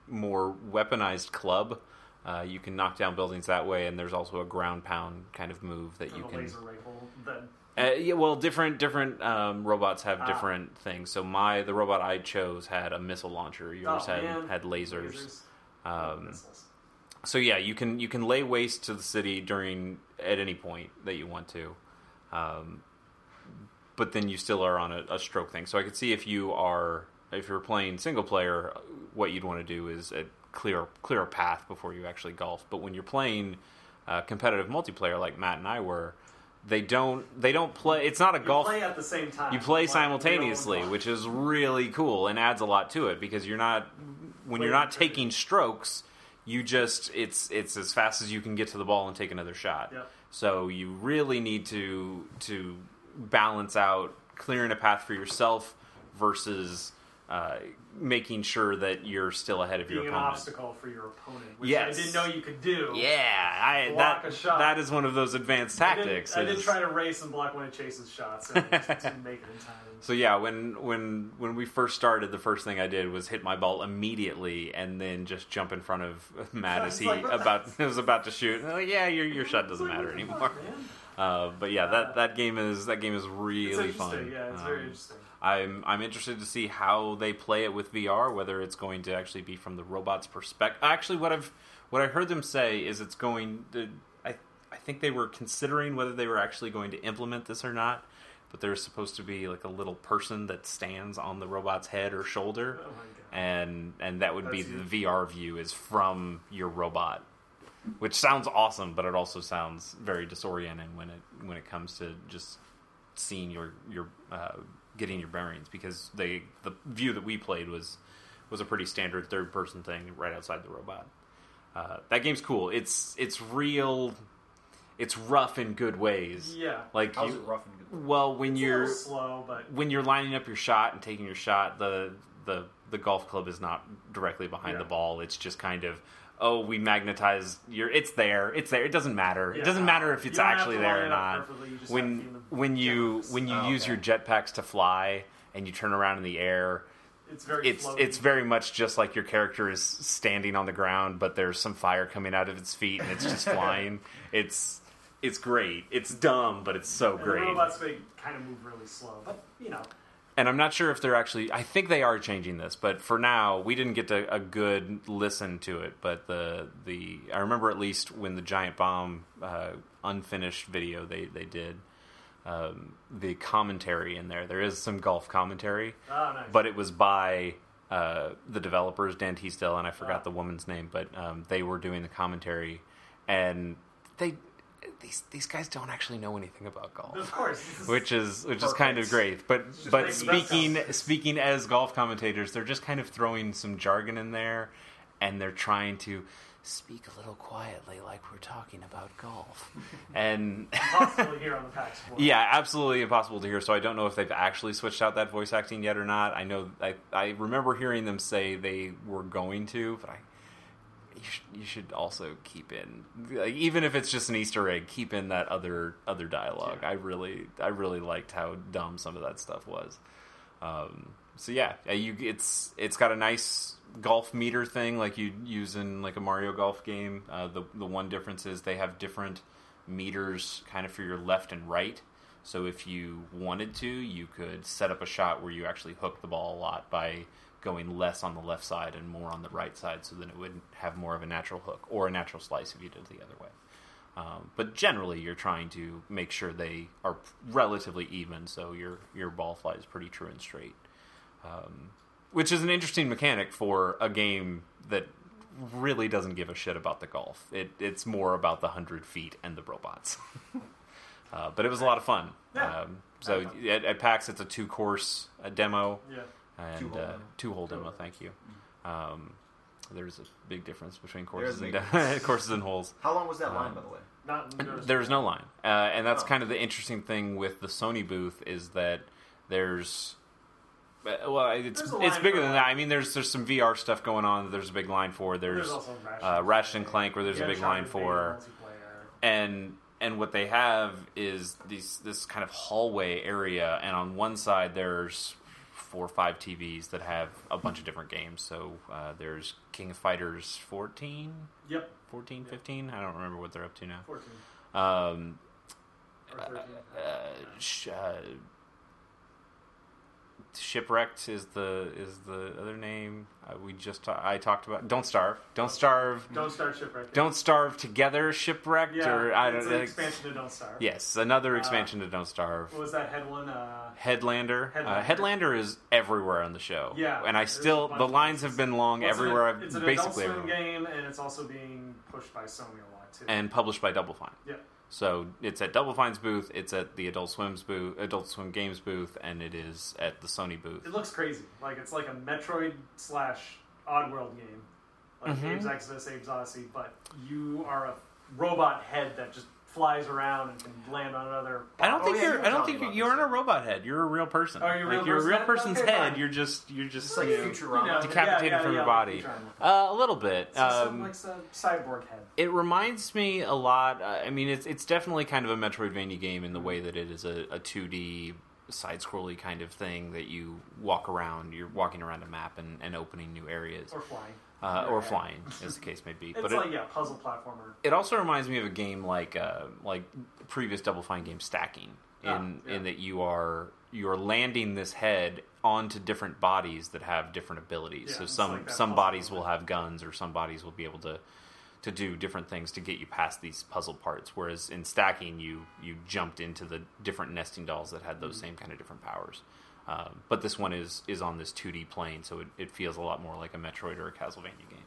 more weaponized club, uh, you can knock down buildings that way. And there's also a ground pound kind of move that you can. laser rifle. Then Uh, yeah, well, different different um, robots have Ah. different things. So my the robot I chose had a missile launcher. Yours Oh, had man. had lasers. lasers, Um, missiles. So yeah, you can you can lay waste to the city during at any point that you want to, um, but then you still are on a, a stroke thing. So I could see if you are if you're playing single player, what you'd want to do is a clear clear a path before you actually golf. But when you're playing uh, competitive multiplayer like Matt and I were, they don't they don't play. It's not a You golf. play at the same time. You play Like, simultaneously, which is really cool and adds a lot to it because you're not when you're not taking strokes, you just it's it's as fast as you can get to the ball and take another shot. Yep. So you really need to to balance out clearing a path for yourself versus uh, making sure that you're still ahead of Being your an opponent. obstacle for your opponent, which Yes. I didn't know you could do. Yeah, I, Block that a shot. that is one of those advanced I did, tactics. I did try to race and block one of Chase's shots, and didn't make it in time. So yeah, when when when we first started, the first thing I did was hit my ball immediately, and then just jump in front of Matt as he like, about was about to shoot. And like, yeah, your your shot doesn't matter anymore. fuck. Uh, but yeah, that that game is that game is really interesting. fun. Yeah, it's very Um, interesting. I'm I'm interested to see how they play it with VR. Whether it's going to actually be from the robot's perspective. Actually, what I've what I heard them say is it's going. To, I I think they were considering whether they were actually going to implement this or not. But there's supposed to be like a little person that stands on the robot's head or shoulder, Oh and and that would be That's the VR view is from your robot, which sounds awesome, but it also sounds very disorienting when it when it comes to just seeing your your uh, getting your bearings because they the view that we played was was a pretty standard third person thing right outside the robot. Uh, that game's cool. It's it's real. It's rough in good ways. Yeah. Like How's you, it rough and good? well, when It's you're little slow, but when you're lining up your shot and taking your shot, the the the golf club is not directly behind Yeah. the ball. It's just kind of oh, we magnetize your. It's there. It's there. It doesn't matter. Yeah. It doesn't matter if it's actually there or not. perfectly, you just have to When be in the when you when you Oh, use okay. your jetpacks to fly and you turn around in the air, it's very it's floaty. it's very much just like your character is standing on the ground, but there's some fire coming out of its feet and it's just flying. It's it's great. It's dumb, but it's so and great. The robots they kind of move really slow, but you know, and I'm not sure if they're actually. I think they are changing this, but for now, we didn't get a, a good listen to it. But the the I remember at least when the giant bomb uh, unfinished video they they did um, the commentary in there. There is some golf commentary, oh nice. but it was by uh, the developers Dan Teasdale and I forgot Ah. the woman's name, but um, they were doing the commentary, and they these these guys don't actually know anything about golf of course, is- which is which is kind of great. But but speaking speaking as golf commentators, they're just kind of throwing some jargon in there, and they're trying to speak a little quietly, like we're talking about golf. and impossible to hear on the PAX yeah, absolutely impossible to hear. So I don't know if they've actually switched out that voice acting yet or not. I know I I remember hearing them say they were going to, but I. You should, you should also keep in, like, even if it's just an Easter egg, keep in that other other dialogue. Yeah. I really I really liked how dumb some of that stuff was. Um, so yeah, you it's it's got a nice golf meter thing like you use in like a Mario Golf game. Uh, the the one difference is they have different meters kind of for your left and right. So if you wanted to, you could set up a shot where you actually hook the ball a lot by going less on the left side and more on the right side, so then it would have more of a natural hook or a natural slice if you did it the other way. Um, but generally, you're trying to make sure they are relatively even, so your your ball flies pretty true and straight. Um, which is an interesting mechanic for a game that really doesn't give a shit about the golf. It, it's more about the hundred feet and the robots. uh, but it was a lot of fun. Yeah. Um, so at, at PAX, it's a two course uh, demo yeah. And Two-hole uh, demo. two hole demo. Thank you. Um, there's a big difference between courses and de- courses and holes. How long was that Um, line, by the way? Not There's no line, uh, and that's Oh. kind of the interesting thing with the Sony booth is that there's. uh, Well, it's it's bigger than that. I mean, there's there's some VR stuff going on. that There's a big line for. There's, There's Ratchet, uh, Ratchet and Clank, where there's You a big line for, and and what they have is these this kind of hallway area, and on one side there's four or five TVs that have a bunch of different games. So uh, there's King of Fighters 14, Yep, 14, 15. I don't remember what they're up to now. 14 Um, 13. uh, sh- uh, shipwrecked is the is the other name uh, we just ta- I talked about. Don't starve. Don't starve. Don't start shipwreck. Don't starve together. Shipwrecked Yeah, or I don't it's know. an expansion to Don't Starve. Yes, another Uh, expansion to Don't Starve. What was that head one? Uh, Headlander. Uh, Headlander. Headlander is everywhere on the show. Yeah, and I still the lines have been long well, an- everywhere. It's an basically Adult Swim everywhere. game, and it's also being pushed by Sony a lot too. and published by Double Fine. yeah, So it's at Double Fine's booth, it's at the Adult Swim's booth, Adult Swim Games booth, and it is at the Sony booth. it looks crazy. Like it's like a Metroid slash Oddworld game, like Mhm. Abe's Exodus, Abe's Oddysee, but you are a robot head that just flies around and can land on another. I don't Oh, think yeah, you're. I don't talking think about you're in a robot head. You're a real person. Oh, you're a like real you're a real person's Okay, head. fine. You're just. You're just. It's like you know, Futurama. Decapitated yeah, yeah, from your body. Uh, a little bit. So Um, like a cyborg head. It reminds me a lot. Uh, I mean, it's it's definitely kind of a Metroidvania game in the way that it is a, a 2D side-scrolly kind of thing that you walk around. You're walking around a map and, and opening new areas, Or flying. Uh, or flying, as the case may be. It's but like it, yeah, puzzle platformer. it also reminds me of a game like uh, like previous Double Fine game Stacking, in Ah, yeah. in that you are you are landing this head onto different bodies that have different abilities. Yeah, so some like some bodies will have guns, or some bodies will be able to to do different things to get you past these puzzle parts. Whereas in Stacking, you you jumped into the different nesting dolls that had those Mm-hmm. same kind of different powers. Um, but this one is is on this 2D plane, so it, it feels a lot more like a Metroid or a Castlevania game.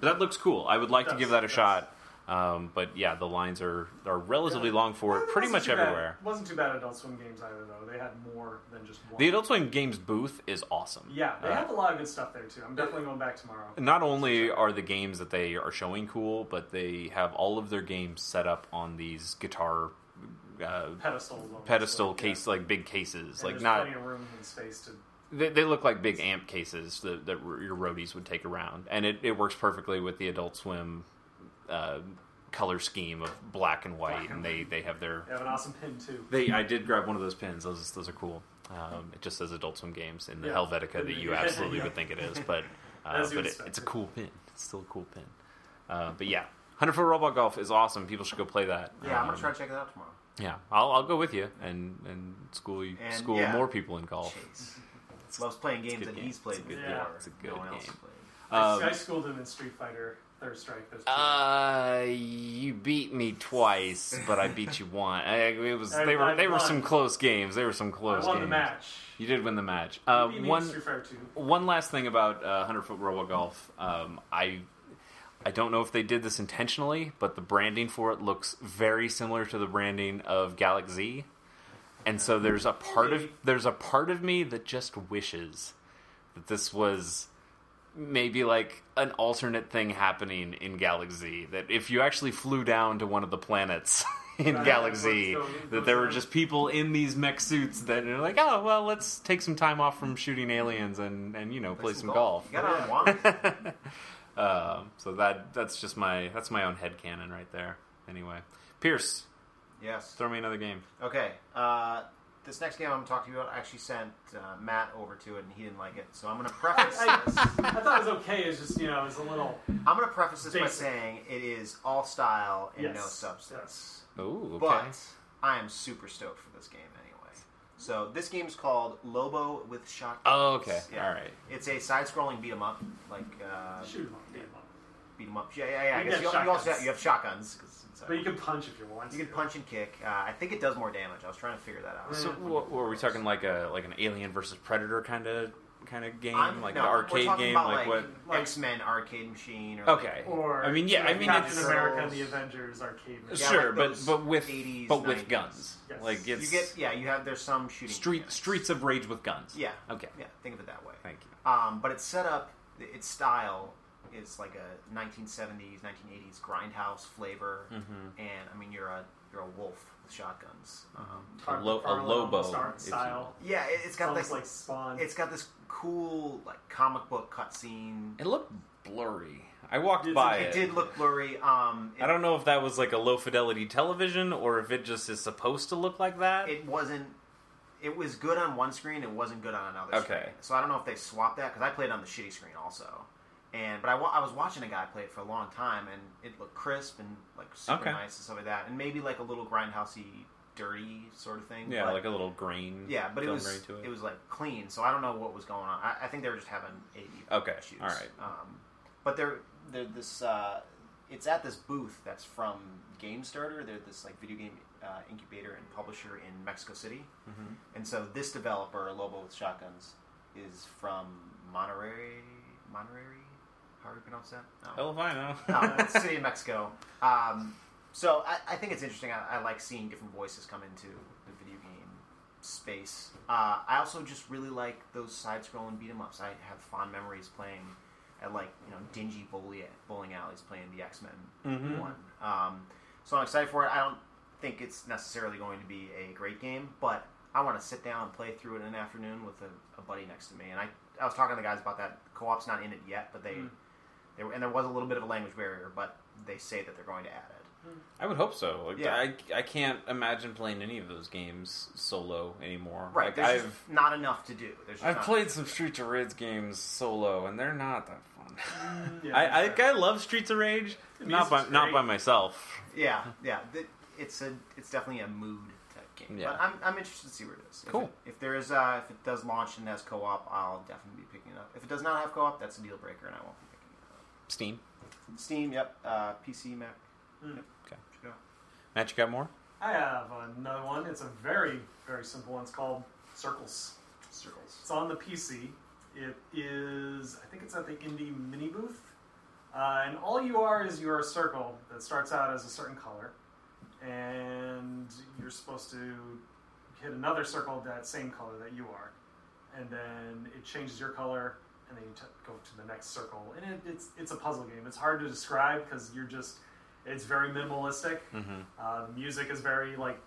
But that looks cool. I would like to give that a shot. Um, but yeah, the lines are are relatively Yeah. long for it, pretty much too bad- everywhere. wasn't too bad Adult Swim games either, though. They had more than just one. The Adult Swim Games booth is awesome. Yeah, they Uh, have a lot of good stuff there too. I'm definitely going back tomorrow. not only are the games that they are showing cool, but they have all of their games set up on these guitar uh, Pedestals. pedestal like, case, yeah. like big cases, And like there's not. plenty of room and space to. They, they look like big amp cases that, that your roadies would take around, and it, it works perfectly with the Adult Swim uh, color scheme of black and white, Black and and they, they have their They have an awesome pin too. They, I did grab one of those pins. Those, those are cool. Um, it just says Adult Swim Games in the Yeah. Helvetica that you absolutely yeah. would think it is, but uh, but it, it's a cool pin. It's still a cool pin. Uh, but yeah, Hundred Foot Robot Golf is awesome. People should go play that. Yeah, I'm gonna Um, try to check it out tomorrow. Yeah, I'll, I'll go with you and and school you, And, school yeah. more people in golf. Chase loves playing games good that game. he's played It's a good before. game. It's a good no one else game. played. I- Um, I schooled him in Street Fighter Third Strike. Those two. Uh, you beat me twice, but I beat you one. I, it was I- they were I they were won. some close games. They were some I close won games. the match. You did win the match. Uh, You beat me in one Street Fighter Two. one last thing about uh, hundred foot robot golf. Um, I I don't know if they did this intentionally, but the branding for it looks very similar to the branding of Galak-Z. And so there's a part of there's a part of me that just wishes that this was maybe like an alternate thing happening in Galak-Z. That if you actually flew down to one of the planets in Right. Galak-Z, Let's that there were just people in these mech suits that are like, oh well, let's take some time off from shooting aliens and and you know play, some golf. You got it on one. um, so that that's just my that's my own head canon right there. Anyway, Pierce, yes. throw me another game. Okay. Uh, this next game I'm talking to you about, I actually sent uh, Matt over to it, and he didn't like it. So I'm going to preface I, this. I thought it was okay. It's just you know, it's a little. I'm going to preface this by saying it is all style and no Yes. substance. Ooh, okay. But I am super stoked for this game anyway. So this game's called Lobo with Shotguns. oh, okay, Yeah. all right. It's a side-scrolling beat 'em up, like uh, Shoot him up, beat him up. beat 'em up. Yeah, yeah, yeah. I You guess get you, you also shotguns. have, you have shotguns. 'cause it's, uh, But you can punch if you want. you can to. punch and kick. Uh, I think it does more damage. I was trying to figure that out. So, Mm. what, what, were we talking like a like an Alien versus Predator kind of kind of game, I'm- like no, the we're arcade game, about, like, what? like- X Men arcade machine. Or Okay, Or I mean, yeah, like I mean, Captain it's- America and the Avengers arcade. Yeah, sure, like but but with 80s, but with 90s. guns, Yes. like it's you get yeah, you have there's some shooting street mechanics. streets of rage with guns. Yeah, Okay, yeah. Think of it that way. thank you. Um, but it's set up. Its style is like a 1970s, 1980s grindhouse flavor, Mm-hmm. and I mean you're a you're a wolf with shotguns. Um, A lo- a Lobo, star- if you style. yeah, it, it's It's got almost this. like Spawn. It's got this cool like comic book cutscene. It looked blurry. I walked It's- by It it. did look blurry. Um, it, I don't know if that was like a low fidelity television or if it just is supposed to look like that. it wasn't. It was good on one screen. It wasn't good on another. Okay. Screen. So I don't know if they swapped that because I played on the shitty screen also. And but I, I was watching a guy play it for a long time, and it looked crisp and like super Okay. nice and stuff like that, and maybe like a little grindhousey, dirty sort of thing. yeah, but, like a little grain. yeah, but it was to it. was like clean. So I don't know what was going on. I, I think they were just having AV Okay, issues. all right. Um, but they're they're this. Uh, it's at this booth that's from GameStarter. They're this like video game uh, incubator and publisher in Mexico City. Mhm. And so this developer, Lobo with Shotguns, is from Monterrey. Monterrey? How do you pronounce that? No. Hell if I know. no, it's the city of Mexico. Um, so I, I think it's interesting. I, I like seeing different voices come into the video game space. Uh, I also just really like those side-scrolling beat 'em ups. I have fond memories playing at like you know dingy bowling bowling alleys playing the X Men Mhm. one. Um, so I'm excited for it. I don't. think it's necessarily going to be a great game, but I want to sit down and play through it in an afternoon with a, a buddy next to me. And I, I was talking to the guys about that. Co-op's not in it yet, but they, Mm. they were, and there was a little bit of a language barrier, but they say that they're going to add it. I would hope so. Like, Yeah. I, I can't imagine playing any of those games solo anymore. Right? Like, there's I've not enough to do. There's just I've played some Streets of Rage games solo, and they're not that fun. Yeah, I, I. I love Streets of Rage, The not by not by myself. Yeah, yeah. It's a it's definitely a mood type game. Yeah. But I'm, I'm interested to see where it is. If Cool. it- If, there is uh, if it does launch and has co-op, I'll definitely be picking it up. If it does not have co-op, that's a deal breaker, and I won't be picking it up. Steam. Steam, yep. Uh, PC, Mac. Mm. Yep. Okay. Check it out. Matt, you got more? I have another one. It's a very, very simple one. It's called Circles. Circles. It's on the PC. It is, I think it's at the Indie Mini Booth. Uh, and all you are is you're a circle that starts out as a certain color. And you're supposed to hit another circle of that same color that you are. And then it changes your color, and then you t- go to the next circle. And it, it's, it's a puzzle game. It's hard to describe because you're just, it's very minimalistic. Mm-hmm. Uh, music is very like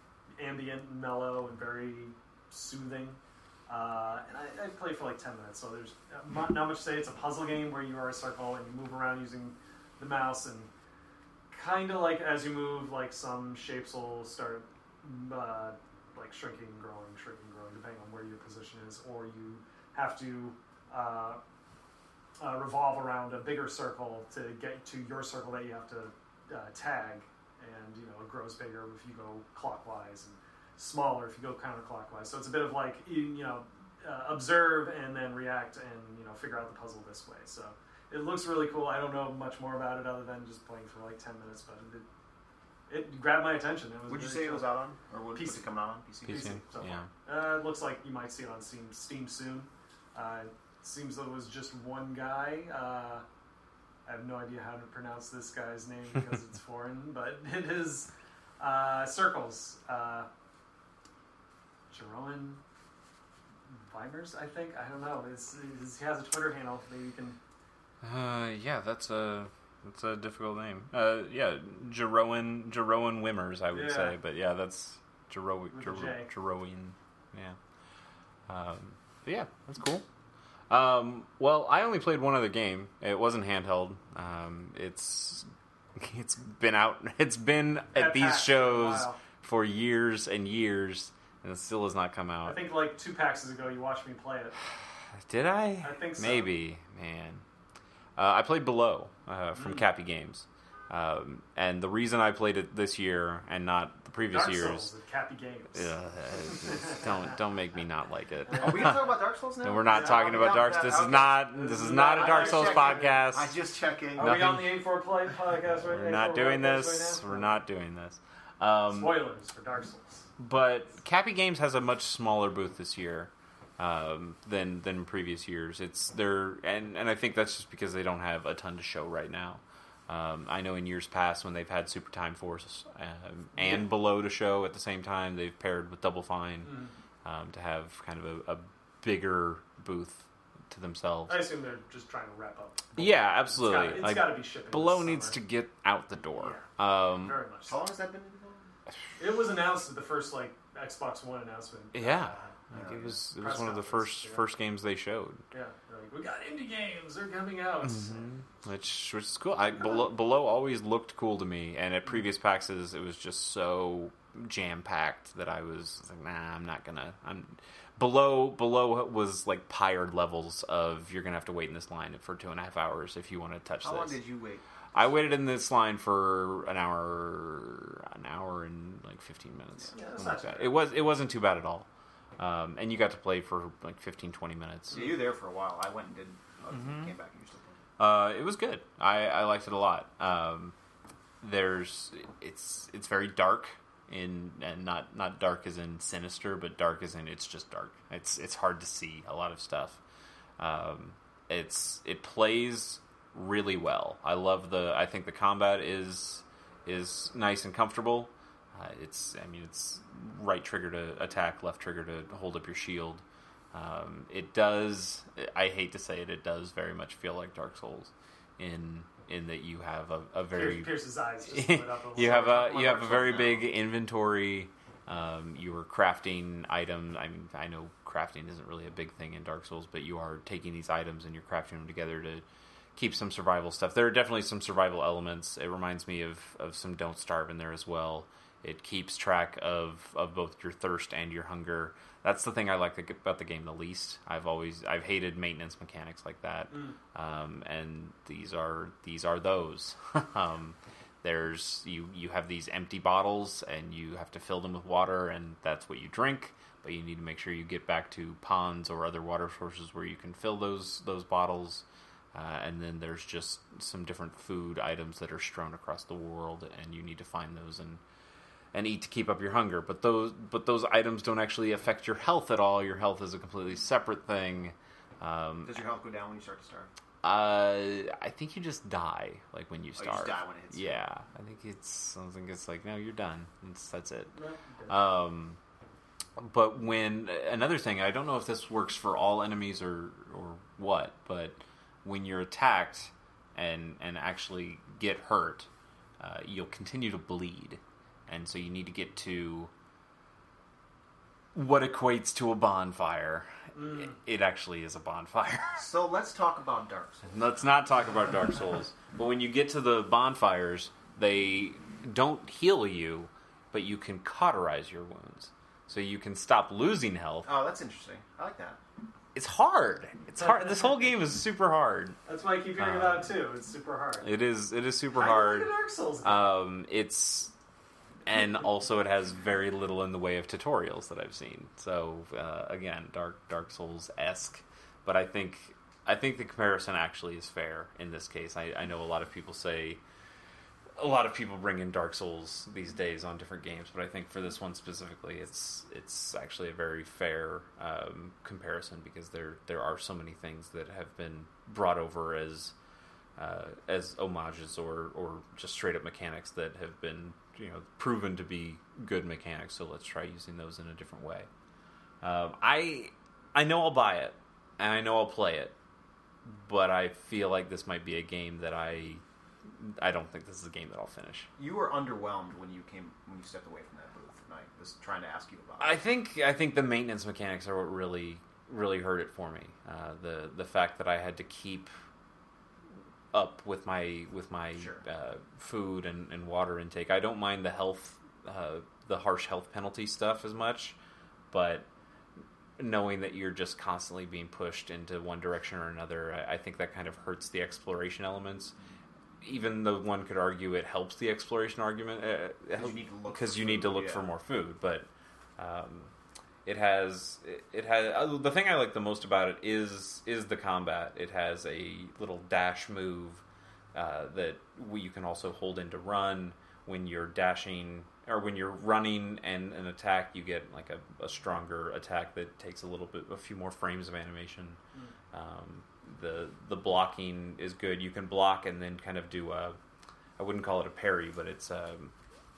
ambient, and mellow, and very soothing. Uh, and I, I played for like ten minutes, so there's not, not much to say. It's a puzzle game where you are a circle and you move around using the mouse, and kind of like as you move, like some shapes will start uh, like shrinking, growing, shrinking, growing, depending on where your position is, or you have to. Uh, uh, revolve around a bigger circle to get to your circle that you have to uh, tag, and you know it grows bigger if you go clockwise and smaller if you go counterclockwise. So it's a bit of like you, you know uh, observe and then react and you know figure out the puzzle this way. So it looks really cool. I don't know much more about it other than just playing for like ten minutes, but it, it grabbed my attention. It was Would you very say it was out on, or would, was PC. it coming out on PC? PC. PC so yeah. Uh, it looks like you might see it on Steam, Steam soon. Uh, it seems that it was just one guy. Uh, I have no idea how to pronounce this guy's name because it's foreign, but it is uh, Circles. Uh, Jeroen Weimers, I think. I don't know. It's, it's, he has a Twitter handle. Maybe you can. Uh, yeah, that's a that's a difficult name. Uh, yeah, Jeroen Jeroen Wimmers, I would Yeah. say, but yeah, that's Jero Jero Jeroen. Yeah. Um, but yeah, that's cool. Um, well, I only played one other game. It wasn't handheld. Um, it's it's been out. It's been at these PAX for a shows for years and years, and it still has not come out. I think like two packs ago you watched me play it. Did I? I think so. Maybe, man. Uh, I played Below uh, from Mm. Capy Games, um, and the reason I played it this year and not previous Dark years. Souls at Capy Games. Uh, don't don't make me not like it. Are we gonna talk about Dark Souls now? And we're not Yeah, talking about Dark. for that. This is not. This This is is not a Dark I'm Souls checking. podcast. I'm just checking. Are Nothing- we on the A4 Play podcast right now? We're A4 not doing this. right? We're not doing this. Um, Spoilers for Dark Souls. but Capy Games has a much smaller booth this year um, than than previous years. It's they're and and I think that's just because they don't have a ton to show right now. Um, I know in years past when they've had Super Time Force um, and Yeah. Below to show at the same time, they've paired with Double Fine Mm. um, to have kind of a, a bigger booth to themselves. I assume they're just trying to wrap up. Yeah, absolutely. It's got to be shipping. Below this needs to get out the door. Um, very much. How long has that been? It was announced at the first like Xbox One announcement. Yeah. Uh, like, it was it was one of the first yeah. first games they showed. yeah. Like, we got indie games. They're coming out. Mm-hmm. which which is cool. I below, below always looked cool to me, and at previous PAXs it was just so jam packed that I was like, nah, I'm not gonna. I'm below below was like pired levels of you're gonna have to wait in this line for two and a half hours if you want to touch this. How long did you wait? I waited in this line for an hour, an hour and like 15 minutes. Yeah, like. It was it wasn't too bad at all. Um, and you got to play for like 15, 20 minutes. So you were there for a while. I went and did. Mm-hmm. Came back and you still playing. Uh, it was good. I, I liked it a lot. Um, there's it's it's very dark in and not not dark as in sinister, but dark as in it's just dark. It's it's hard to see a lot of stuff. Um, it's it plays really well. I love the. I think the combat is is nice and comfortable. Uh, it's I mean it's right trigger to attack, left trigger to hold up your shield. Um, it does. I hate to say it. It does very much feel like Dark Souls in in that you have a, a very Pierce, Pierce's eyes just lit up. you have a you have a very big inventory. Um, you are crafting items. I mean, I know crafting isn't really a big thing in Dark Souls, but you are taking these items and you're crafting them together to keep some survival stuff. There are definitely some survival elements. It reminds me of, of some Don't Starve in there as well. It keeps track of, of both your thirst and your hunger. That's the thing I like about the game the least. I've always I've hated maintenance mechanics like that, um, and these are these are those. um, there's you you have these empty bottles and you have to fill them with water, and that's what you drink. But you need to make sure you get back to ponds or other water sources where you can fill those those bottles. Uh, and then there's just some different food items that are strewn across the world, and you need to find those and and eat to keep up your hunger. But those but those items don't actually affect your health at all. Your health is a completely separate thing. Um, Does your health go down when you start to starve? uh, I think you just die like when you Oh, you just starve. die when it hits you. Yeah, I think it's I think it's like no, you're done. It's, that's it. Yeah. Um, but when another thing, I don't know if this works for all enemies or or what, but when you're attacked and and actually get hurt, uh, you'll continue to bleed, and so you need to get to what equates to a bonfire. It, it actually is a bonfire. So let's talk about Dark Souls. Let's not talk about Dark Souls. but when you get to the bonfires, they don't heal you, but you can cauterize your wounds. So you can stop losing health. Oh, that's interesting. I like that. It's hard. It's hard. This whole game is super hard. That's why I keep hearing Uh, about it too. It's super hard. It is. It is super I hard. like a Dark Souls. game. Um, it's and also it has very little in the way of tutorials that I've seen. So uh, again, Dark Dark Souls esque, but I think I think the comparison actually is fair in this case. I, I know a lot of people say a lot of people bring in Dark Souls these days on different games, but I think for this one specifically, it's it's actually a very fair um, comparison because there there are so many things that have been brought over as uh, as homages or or just straight up mechanics that have been you know proven to be good mechanics. So let's try using those in a different way. Um, I I know I'll buy it and I know I'll play it, but I feel like this might be a game that I I don't think this is a game that I'll finish. You were underwhelmed when you came when you stepped away from that booth, and I was trying to ask you about. I think I think the maintenance mechanics are what really really hurt it for me. Uh, the the fact that I had to keep up with my with my Sure. uh, food and, and water intake. I don't mind the health uh, the harsh health penalty stuff as much, but knowing that you're just constantly being pushed into one direction or another, I, I think that kind of hurts the exploration elements. Even though one could argue it helps the exploration argument, uh, 'Cause you need to look because for you need to look yeah. for more food. But um, it has it, has uh, the thing I like the most about it is is the combat. It has a little dash move uh, that we, you can also hold in to run when you're dashing or when you're running and an attack. You get like a, a stronger attack that takes a little bit a few more frames of animation. Um, the the blocking is good. You can block and then kind of do a I wouldn't call it a parry, but it's um,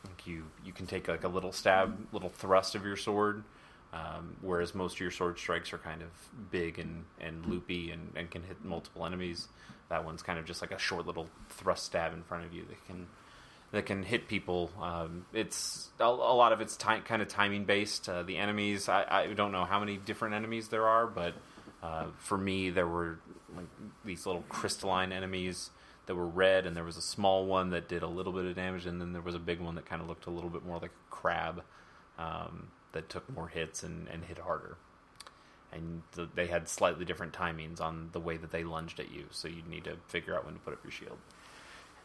like you you can take like a little stab, little thrust of your sword, um, whereas most of your sword strikes are kind of big and, and loopy and, and can hit multiple enemies. That one's kind of just like a short little thrust stab in front of you that can that can hit people. Um, it's a, a lot of it's kind of timing based. Uh, the enemies, I, I don't know how many different enemies there are, but uh, for me, there were like these little crystalline enemies that were red, and there was a small one that did a little bit of damage, and then there was a big one that kind of looked a little bit more like a crab um, that took more hits and, and hit harder. And th- they had slightly different timings on the way that they lunged at you, so you'd need to figure out when to put up your shield.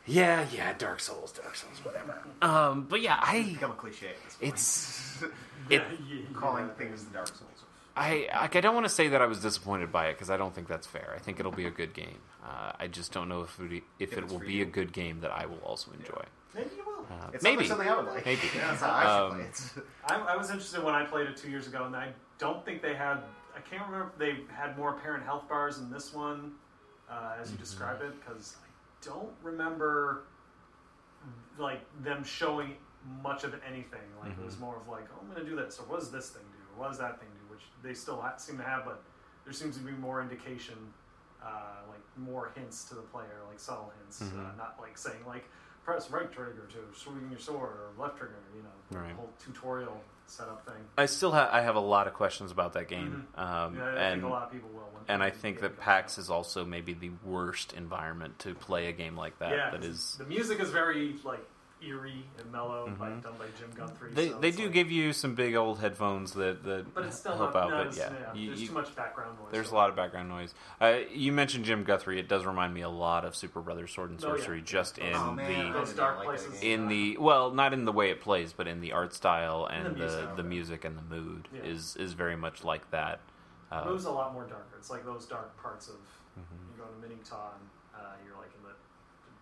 Yeah, yeah, Dark Souls, Dark Souls, whatever. Um, but yeah, It's I become a cliche at this point. it's it Yeah, yeah, calling things the Dark Souls. I like, I don't want to say that I was disappointed by it because I don't think that's fair. I think it'll be a good game. Uh, I just don't know if it, if, If it will be you. a good game that I will also enjoy. Maybe you will. Uh, It's maybe something, something I would like. Maybe. Yeah, that's how I should Um, play it. I, I was interested when I played it two years ago, and I don't think they had. I can't remember if they had more apparent health bars in this one, uh, as you described it, because I don't remember like them showing much of anything. Like it was more of like, oh, I'm going to do this, or what does this thing do, or what does that thing do, which they still ha- seem to have, but there seems to be more indication uh, like more hints to the player, like subtle hints, uh, Mhm. not like saying like press right trigger to swing your sword or left trigger, you know, Right. the whole tutorial setup thing. I still have I have a lot of questions about that game, um, Mm-hmm. Yeah, I and think a lot of people will. And I think that PAX is also maybe the worst environment to play a game like that. yeah, that is the music is very like eerie and mellow, Mhm. like done by Jim Guthrie. they so they do like- give you some big old headphones that that but it's still help not, out. no, but it's- yeah, you- there's you- too much background noise. There's a lot of background noise. Uh, you mentioned Jim Guthrie. It does remind me a lot of Superbrothers Sword and Oh, yeah. Sworcery, just in oh man, the Those dark like places. in the well, not in the way it plays, but in the art style and the the music. the music and the mood Yeah. is is very much like that. Uh, It moves a lot more darker. It's like those dark parts of mhm. you go to Minington, uh, you're like in the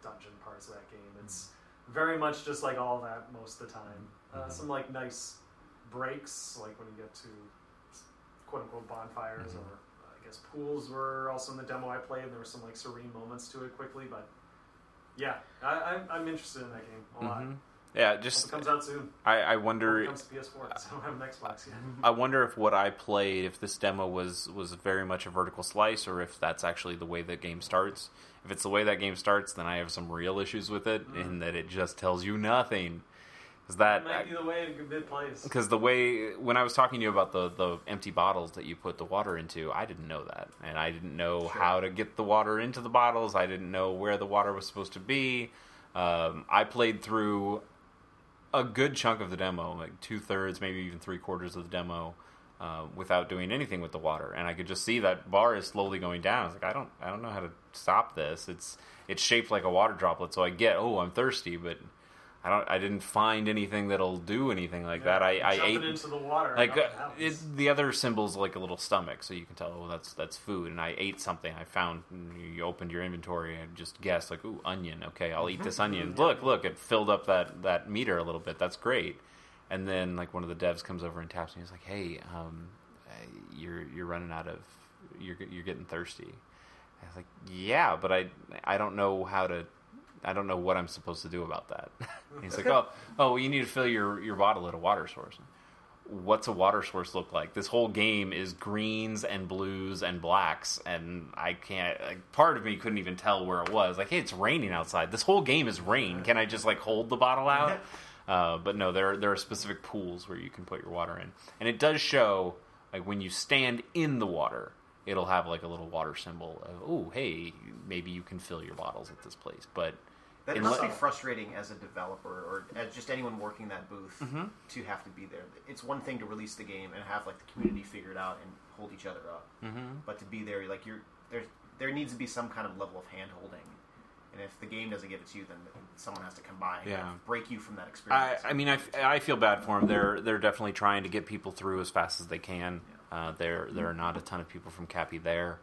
dungeon parts of that game. It's very much just like all that most of the time. Uh, Mhm. Some like nice breaks, like when you get to quote unquote bonfires Mhm. or I guess pools were also in the demo I played. And There were some like serene moments to it quickly, but yeah, I, I'm, I'm interested in that game a lot. Yeah, just it comes out soon. I, I wonder. it comes to PS4. 'cause I don't have an Xbox yet. I wonder if what I played, if this demo was was very much a vertical slice, or if that's actually the way the game starts. If it's the way that game starts, then I have some real issues with it, Mm. in that it just tells you nothing. Because that It might be the way it plays. because the way when I was talking to you about the the empty bottles that you put the water into, I didn't know that, and I didn't know Sure. how to get the water into the bottles. I didn't know where the water was supposed to be. Um, I played through a good chunk of the demo, like two thirds, maybe even three quarters of the demo, uh, without doing anything with the water, and I could just see that bar is slowly going down. I was like, I don't, I don't know how to stop this. It's it's shaped like a water droplet, so I get, oh, I'm thirsty, but I don't, I didn't find anything that'll do anything like that. I, I ate into the water. like uh, it, the other symbol's like a little stomach, so you can tell, oh, that's that's food. And I ate something. I found you opened your inventory and just guessed like, ooh, onion. Okay, I'll eat this onion. Look, look, it filled up that that meter a little bit. That's great. And then like one of the devs comes over and taps me. He's like, hey, um, uh, you're you're running out of you're you're getting thirsty. I was like, yeah, but I I don't know how to. I don't know what I'm supposed to do about that. He's like, oh, oh, well, you need to fill your, your bottle at a water source what's a water source look like? This whole game is greens and blues and blacks, and I can't. Like, part of me couldn't even tell where it was. Like, hey, it's raining outside. This whole game is rain. Can I just like hold the bottle out? Uh, but no, there there are specific pools where you can put your water in, and it does show like when you stand in the water. It'll have like a little water symbol of, oh, hey, maybe you can fill your bottles at this place. But That must be frustrating as a developer or as just anyone working that booth Mhm. to have to be there. It's one thing to release the game and have like the community figured out and hold each other up, Mhm. but to be there, like you're there, there needs to be some kind of level of hand holding. And if the game doesn't give it to you, then someone has to come by and kind Yeah. of break you from that experience. I mean, I, I feel bad for them. They're they're definitely trying to get people through as fast as they can. Uh, there there are not a ton of people from Capy there.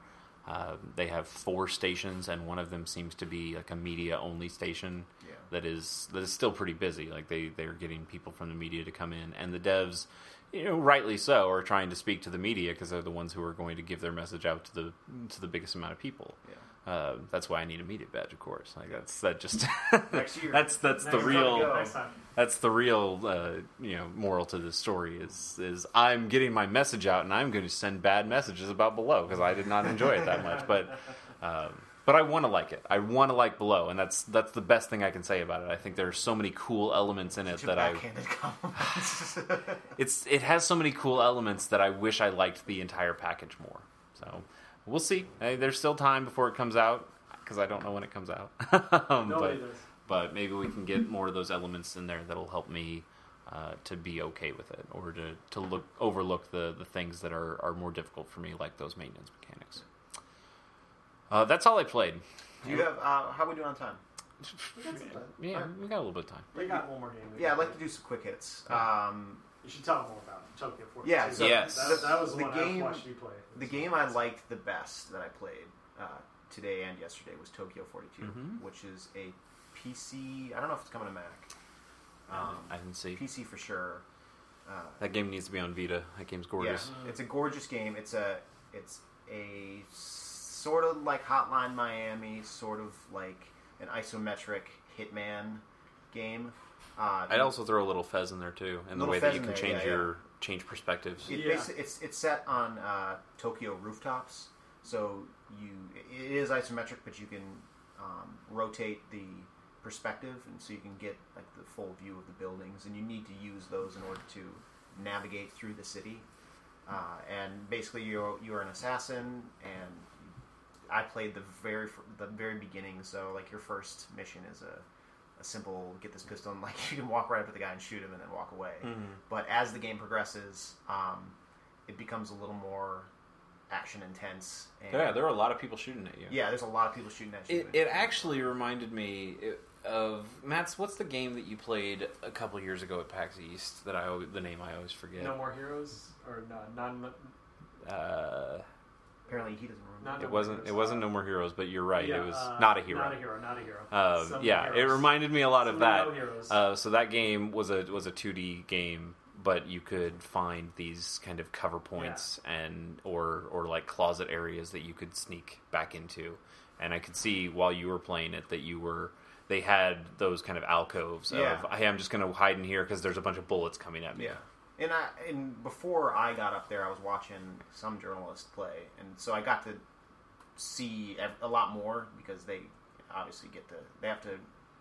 Uh, they have four stations, and one of them seems to be like a media only station Yeah. that is that is still pretty busy. Like they they're getting people from the media to come in, and the devs, you know, rightly so, are trying to speak to the media because they're the ones who are going to give their message out to the to the biggest amount of people. Yeah. Uh, that's why I need a media badge, of course. Like that's that just Next year. that's that's the real we go, next time. that's the real uh, you know moral to this story is is I'm getting my message out and I'm going to send bad messages about below because I did not enjoy it that much but um, but I want to like it I want to like below and that's that's the best thing I can say about it I think there are so many cool elements in it that I it's it has so many cool elements that I wish I liked the entire package more so we'll see Hey, there's still time before it comes out because I don't know when it comes out um, Nobody but does. but maybe we can get more of those elements in there that'll help me uh, to be okay with it or to, to look overlook the, the things that are, are more difficult for me like those maintenance mechanics uh, that's all I played Do you have? Uh, how are we doing on time? We got some time. yeah Alright. we got a little bit of time We got one more game. we Yeah, I'd like to do some quick hits. Um, You should tell them more about it. Tokyo 42. Yeah, so Yes. That, that was the, The one game- I watched you play. the game I liked the best that I played uh, today and yesterday was Tokyo 42, Mhm. which is a PC. I don't know if it's coming to Mac. Um, I didn't see PC for sure. Uh, that game needs to be on Vita that game's gorgeous Yeah, it's a gorgeous game. It's a it's a sort of like Hotline Miami, sort of like an isometric Hitman game. Uh, I'd also throw a little Fez in there too and the way that you in can there, change yeah, your change perspectives It Yeah. it's it's set on uh, Tokyo rooftops, So you it is isometric, but you can um, rotate the perspective, and so you can get like the full view of the buildings. And you need to use those in order to navigate through the city. Uh, and basically, you're you're an assassin, and I played the very the very beginning. So like your first mission is a a simple get this pistol and like you can walk right up to the guy and shoot him and then walk away. But as the game progresses, um, it becomes a little more action intense. And Yeah, there are a lot of people shooting at you. yeah, there's a lot of people shooting at you. It, it actually reminded me of Matt's. What's the game that you played a couple years ago at PAX East that I al- the name I always forget. No more heroes or no, non. Uh, apparently he doesn't remember. Not it No wasn't. Heroes, It wasn't uh, No More Heroes, but you're right. yeah, it was uh, not a hero. Not a hero. Not a hero. Um, Some yeah, it reminded me a lot of Some that. no heroes. Uh, so that game was a was a 2D game, but you could find these kind of cover points and or or like closet areas that you could sneak back into. And I could see while you were playing it that you were they had those kind of alcoves Yeah. of hey, I'm just going to hide in here because there's a bunch of bullets coming at me. Yeah. And I and before I got up there, I was watching some journalist play, and so I got to see a lot more because they obviously get to they have to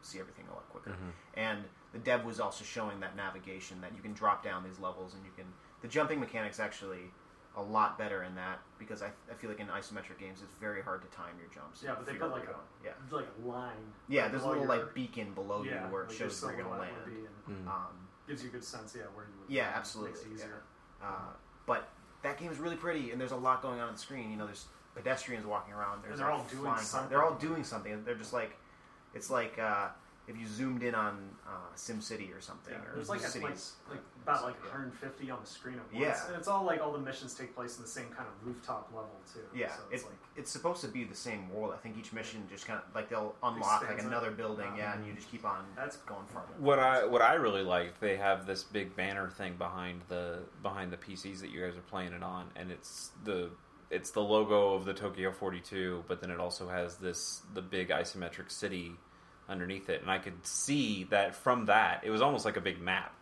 see everything a lot quicker. And the dev was also showing that navigation that you can drop down these levels and you can the jumping mechanics actually a lot better in that because I, I feel like in isometric games it's very hard to time your jumps. Yeah, but they Figure put out like where a you're like a line. yeah yeah. There's a little your- like beacon below yeah, you where it like shows where you're going to land. be, and Mm. Um, gives you a good sense. Yeah, where you would. Yeah, absolutely. Makes it easier. Uh, but that game is really pretty, and there's a lot going on on the screen. You know, there's pedestrians walking around. There's And they're all doing something. They're all doing something. They're just like, it's like uh, if you zoomed in on uh, Sim City or something. Yeah, or there's like, a, like, like about like 150 on the screen at once. Yeah. and it's all like all the missions take place in the same kind of rooftop level too. Yeah, so it's it's like it's supposed to be the same world. I think each mission just kind of like they'll unlock like Expands it. another building, yeah, and you just keep on That's going farther. What I what I really like, they have this big banner thing behind the behind the PCs that you guys are playing it on, and it's the it's the logo of the Tokyo 42, but then it also has this the big isometric city underneath it, and I could see that from that it was almost like a big map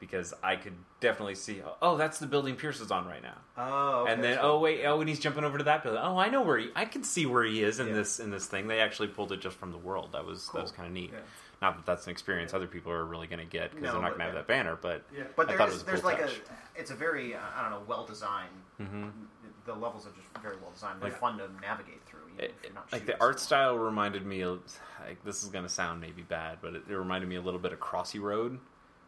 because I could definitely see oh that's the building Pierce is on right now, Oh, okay, and then so- oh wait oh and he's jumping over to that building oh I know where he I can see where he is in Yeah. this in this thing they actually pulled it just from the world that was Cool. that was kind of neat. Yeah. Not that that's an experience other people are really going to get because No, they're not going to have yeah. that banner, but yeah. But I there thought it is- was a there's cool like touch. a, it's a very uh, I don't know well designed. Mhm. The levels are just very well designed. They're Like- fun to navigate through. Even It- if you're not like the art style reminded me of like this is going to sound maybe bad, but it, it reminded me a little bit of Crossy Road,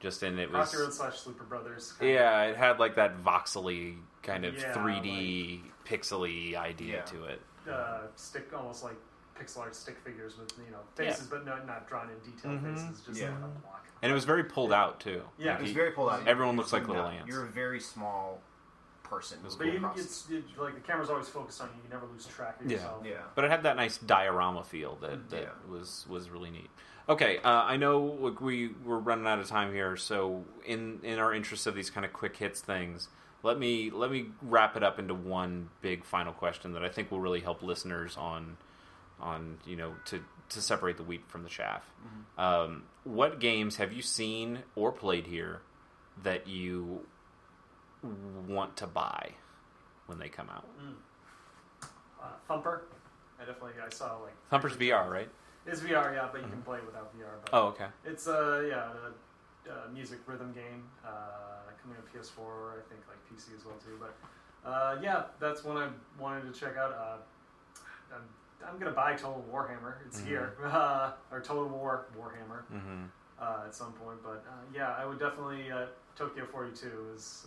just in it was Crossy Road slash Superbrothers. kind of- yeah, it had like that voxely kind of Yeah, 3D pixely idea Yeah. to it. uh, stick almost like pixel art stick figures with you know faces, but not not drawn in detail Mhm. faces, just Yeah. like a block. And it was very pulled out too. Yeah, Like, It was he- very pulled out. Everyone looks like little out. ants. You're a very small person. was But moving you, across it's you, like the camera's always focused on you. You never lose track of Yeah. yourself. Yeah. but it had that nice diorama feel that, that Yeah. was was really neat. Okay, uh, I know like, we we're running out of time here, so in in our interest of these kind of quick hits things, let me let me wrap it up into one big final question that I think will really help listeners on on you know to to separate the wheat from the chaff. Um, what games have you seen or played here that you want to buy when they come out? Uh, Thumper, I definitely I saw like Thumper's VR, right? It's VR, yeah, but you can play it without VR. But Oh, okay. It's a yeah, a, a music rhythm game uh, coming to PS4. I think like PC as well too. But uh, yeah, that's one I wanted to check out. Uh, I'm, I'm gonna buy Total Warhammer. It's Mhm. here, uh, or Total War Warhammer Mm-hmm. uh, at some point. But uh, yeah, I would definitely uh, Tokyo 42 is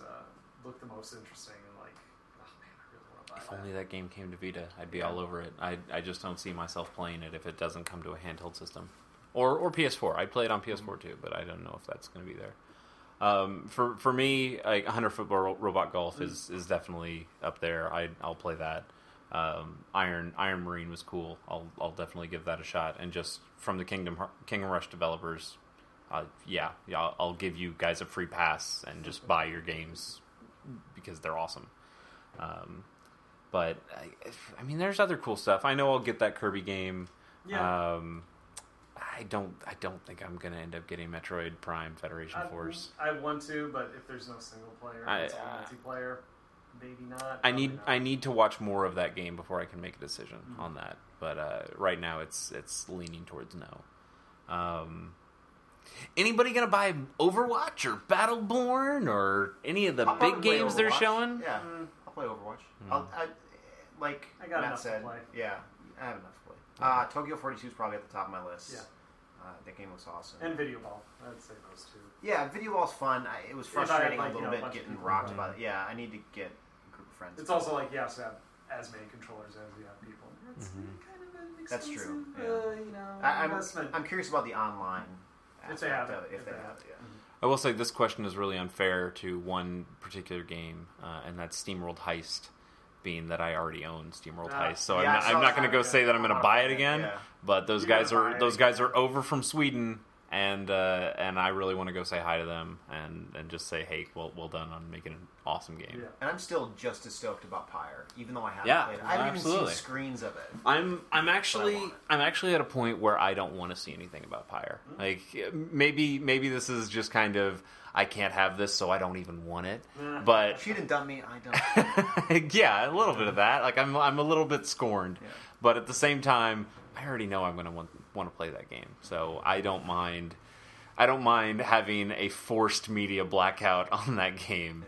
looked the most interesting and like, oh man, I really want to buy If that. only that game came to Vita, I'd be all over it. I, I just don't see myself playing it if it doesn't come to a handheld system, or or PS4. I'd play it on PS4 too, but I don't know if that's going to be there. Um, for for me, like 100 foot ro- robot golf is is definitely up there. I I'll play that. Um, Iron Iron Marine was cool. I'll I'll definitely give that a shot. And just from the Kingdom Har- Kingdom Rush developers, uh, yeah, yeah, I'll, I'll give you guys a free pass and just buy your games because they're awesome. Um, but I, I mean, there's other cool stuff. I know I'll get that Kirby game. Yeah. Um, I don't. I don't think I'm gonna end up getting Metroid Prime Federation I, Force. I want to, but if there's no single player, I- it's all uh, multiplayer. maybe not. I need probably I need to watch more of that game before I can make a decision on that. But uh, right now, it's it's leaning towards no. Um, anybody gonna buy Overwatch or Battleborn or any of the I'll big probably play games they're Overwatch. showing? Yeah, Mm. I'll play Overwatch. I'll, I, like I got Matt enough to said, play. yeah, I have enough to play. Uh, Tokyo 42 is probably at the top of my list. Yeah. Uh, that game looks awesome. And video ball. I'd say those two. yeah, VideoBall's fun. I, it was If I had, frustrating like, a you little know, a bit bunch of getting people rocked by it. Yeah, I need to get a group of friends. It's also like you have to have as many controllers as you have people. It's Mhm. kind of an That's true, expensive, yeah. Uh, you know, I, I'm, investment. I'm curious about the online. If they have of it, it. If, if they they have have it, yeah. I will say this question is really unfair to one particular game, uh, and that's SteamWorld Heist, being that I already own SteamWorld Ah, Heist. So yeah, I I'm, not, not going to go say that I'm going to buy it again. Yeah. But those You're guys are buy it those again. guys are over from Sweden, and uh, and I really want to go say hi to them and, and just say, hey, well, well done on making an awesome game. yeah. And I'm still just as stoked about Pyre, even though I haven't Yeah, played it. I haven't absolutely. even seen screens of it. I'm I'm actually. I'm actually at a point where I don't want to see anything about Pyre. Like maybe maybe this is just kind of I can't have this, so I don't even want it. Yeah. But She didn't dump me. I don't. yeah, a little bit of that. Like I'm I'm a little bit scorned, Yeah. but at the same time, I already know I'm going to want want to play that game, so I don't mind. I don't mind having a forced media blackout on that game.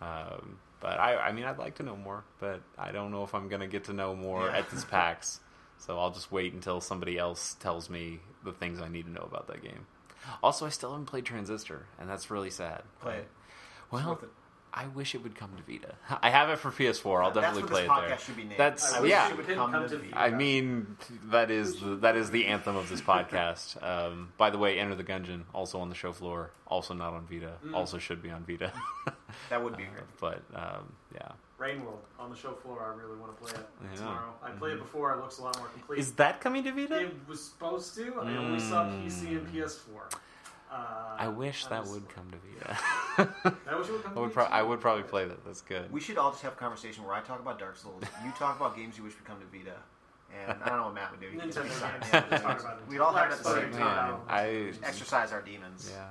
Um, but I, I mean, I'd like to know more, but I don't know if I'm going to get to know more Yeah. at this PAX. So I'll just wait until somebody else tells me the things I need to know about that game. Also, I still haven't played Transistor, and that's really sad. Play it. Well. I wish it would come to Vita. I have it for PS4. I'll That's definitely what play this it podcast there. should be named. That's I wish yeah. it would Come come, to to the Vita. Vita. I mean, that is the, that is the anthem of this podcast. Um, by the way, Enter the Gungeon, also on the show floor, also not on Vita, Mm. also should be on Vita. that would be Uh, but um, yeah, Rain World on the show floor. I really want to play it Yeah. tomorrow. I played it before. It looks a lot more complete. is that coming to Vita? it was supposed to. I only saw PC and Mm. PS4. Uh, I wish that would like- come to Vita. I wish it would come. I would, pro- I would probably play that. That's good. We should all just have a conversation where I talk about Dark Souls, you talk about games you wish would come to Vita, and I don't know what Matt would do. Nintendo games. Yeah, Just talk about We'd all have Black that at the same time. Man, I Exercise our demons. yeah.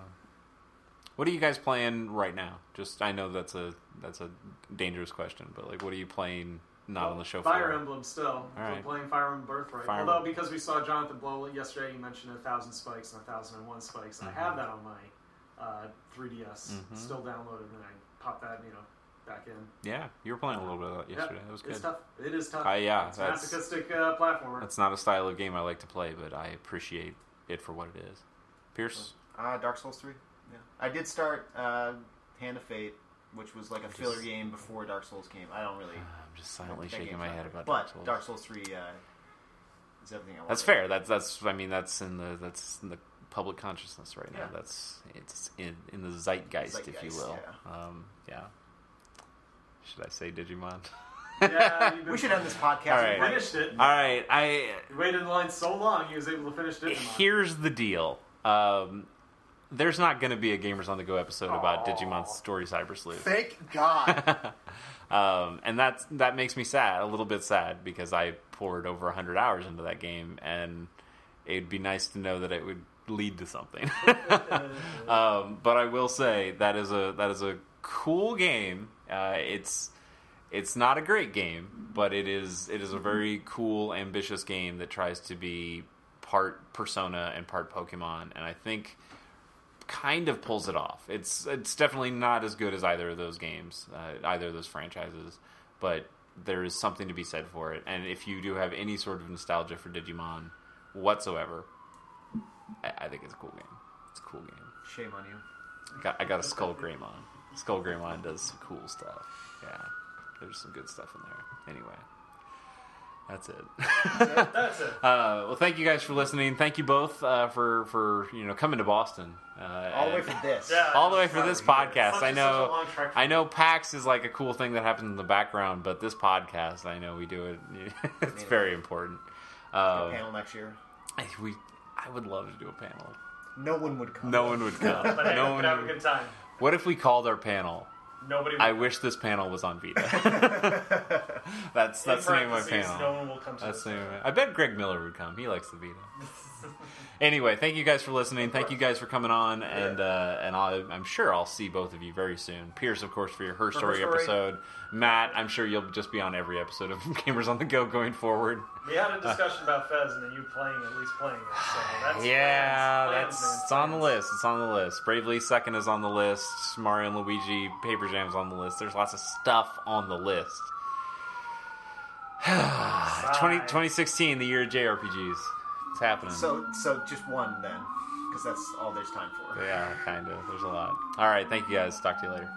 What are you guys playing right now? Just I know that's a that's a dangerous question, but like, what are you playing? Not on the show Fire floor. Emblem still. All right. We're playing Fire Emblem Birthright. Fire Although Emblem. because we saw Jonathan Blow yesterday, he mentioned a thousand spikes and a thousand and one spikes. And I have that on my uh, 3DS Mhm. still downloaded, and I popped that you know back in. Yeah, you were playing a little bit of that Yep. yesterday. That was It's good. tough. It is tough. Uh, yeah, it's a that's masochistic uh, platformer. that's not a style of game I like to play, but I appreciate it for what it is. Pierce, Uh, Dark Souls 3. Yeah. I did start uh, Hand of Fate, which was like a filler game before Dark Souls came. I don't really. I'm just silently that shaking my head great. about but Dark Souls. Dark Souls 3 uh, is everything I want. That's fair. That's that's. I mean, that's in the that's in the public consciousness right now. Yeah. That's it's in in the zeitgeist, if you Zeitgeist, will. Um, yeah. Should I say Digimon? yeah, We should end this podcast. All You finished it. All right. I You waited in line so long, he was able to finish Digimon. here's the deal. Um, there's not going to be a Gamers on the Go episode about Aw. Digimon Story Cyber Sleuth. Thank God. um, and that's that makes me sad, a little bit sad, because I poured over hundred hours into that game, and it'd be nice to know that it would lead to something. um, but I will say that is a that is a cool game. Uh, it's it's not a great game, but it is it is a very cool, ambitious game that tries to be part Persona and part Pokemon, and I think kind of pulls it off. It's it's definitely not as good as either of those games, uh, either of those franchises, but there is something to be said for it. And if you do have any sort of nostalgia for Digimon whatsoever, I, I think it's a cool game. It's a cool game. Shame on you. I got, I got a Skull Greymon. Skull Greymon does some cool stuff. Yeah, there's some good stuff in there. Anyway, that's it. That's it. Uh, well, thank you guys for listening. Thank you both uh, for for you know coming to Boston. Uh, All the way for this. Yeah. all the way for this podcast. Such I a- know. such a long trek for I know PAX is like a cool thing that happens in the background, but this podcast, I know we do it. it's very important. A Uh, panel next year. I- we, I would love to do a panel. No one would come. No one would come. But hey, no we one could have a good time. What if we called our panel Nobody. I wish this panel was on Vita. that's that's the name of my panel. No one will come to That's this. the name. I bet Greg Miller would come. He likes the Vita. Anyway, thank you guys for listening. Thank you guys for coming on, and uh, and I'll, I'm sure I'll see both of you very soon. Pierce, of course, for your Her Story, Her Story. episode. Matt, I'm sure you'll just be on every episode of Gamers on the Go going forward. We had a discussion about Fez and then you playing at least playing it. So that's yeah, plans, that's plans, it's on the list. It's on the list. Bravely Second is on the list. Mario and Luigi Paper Jam's on the list. There's lots of stuff on the list. 20, 2016, the year of JRPGs. It's happening. So, so just one then, because that's all there's time for. Yeah, kind of. There's a lot. All right, thank you guys. Talk to you later.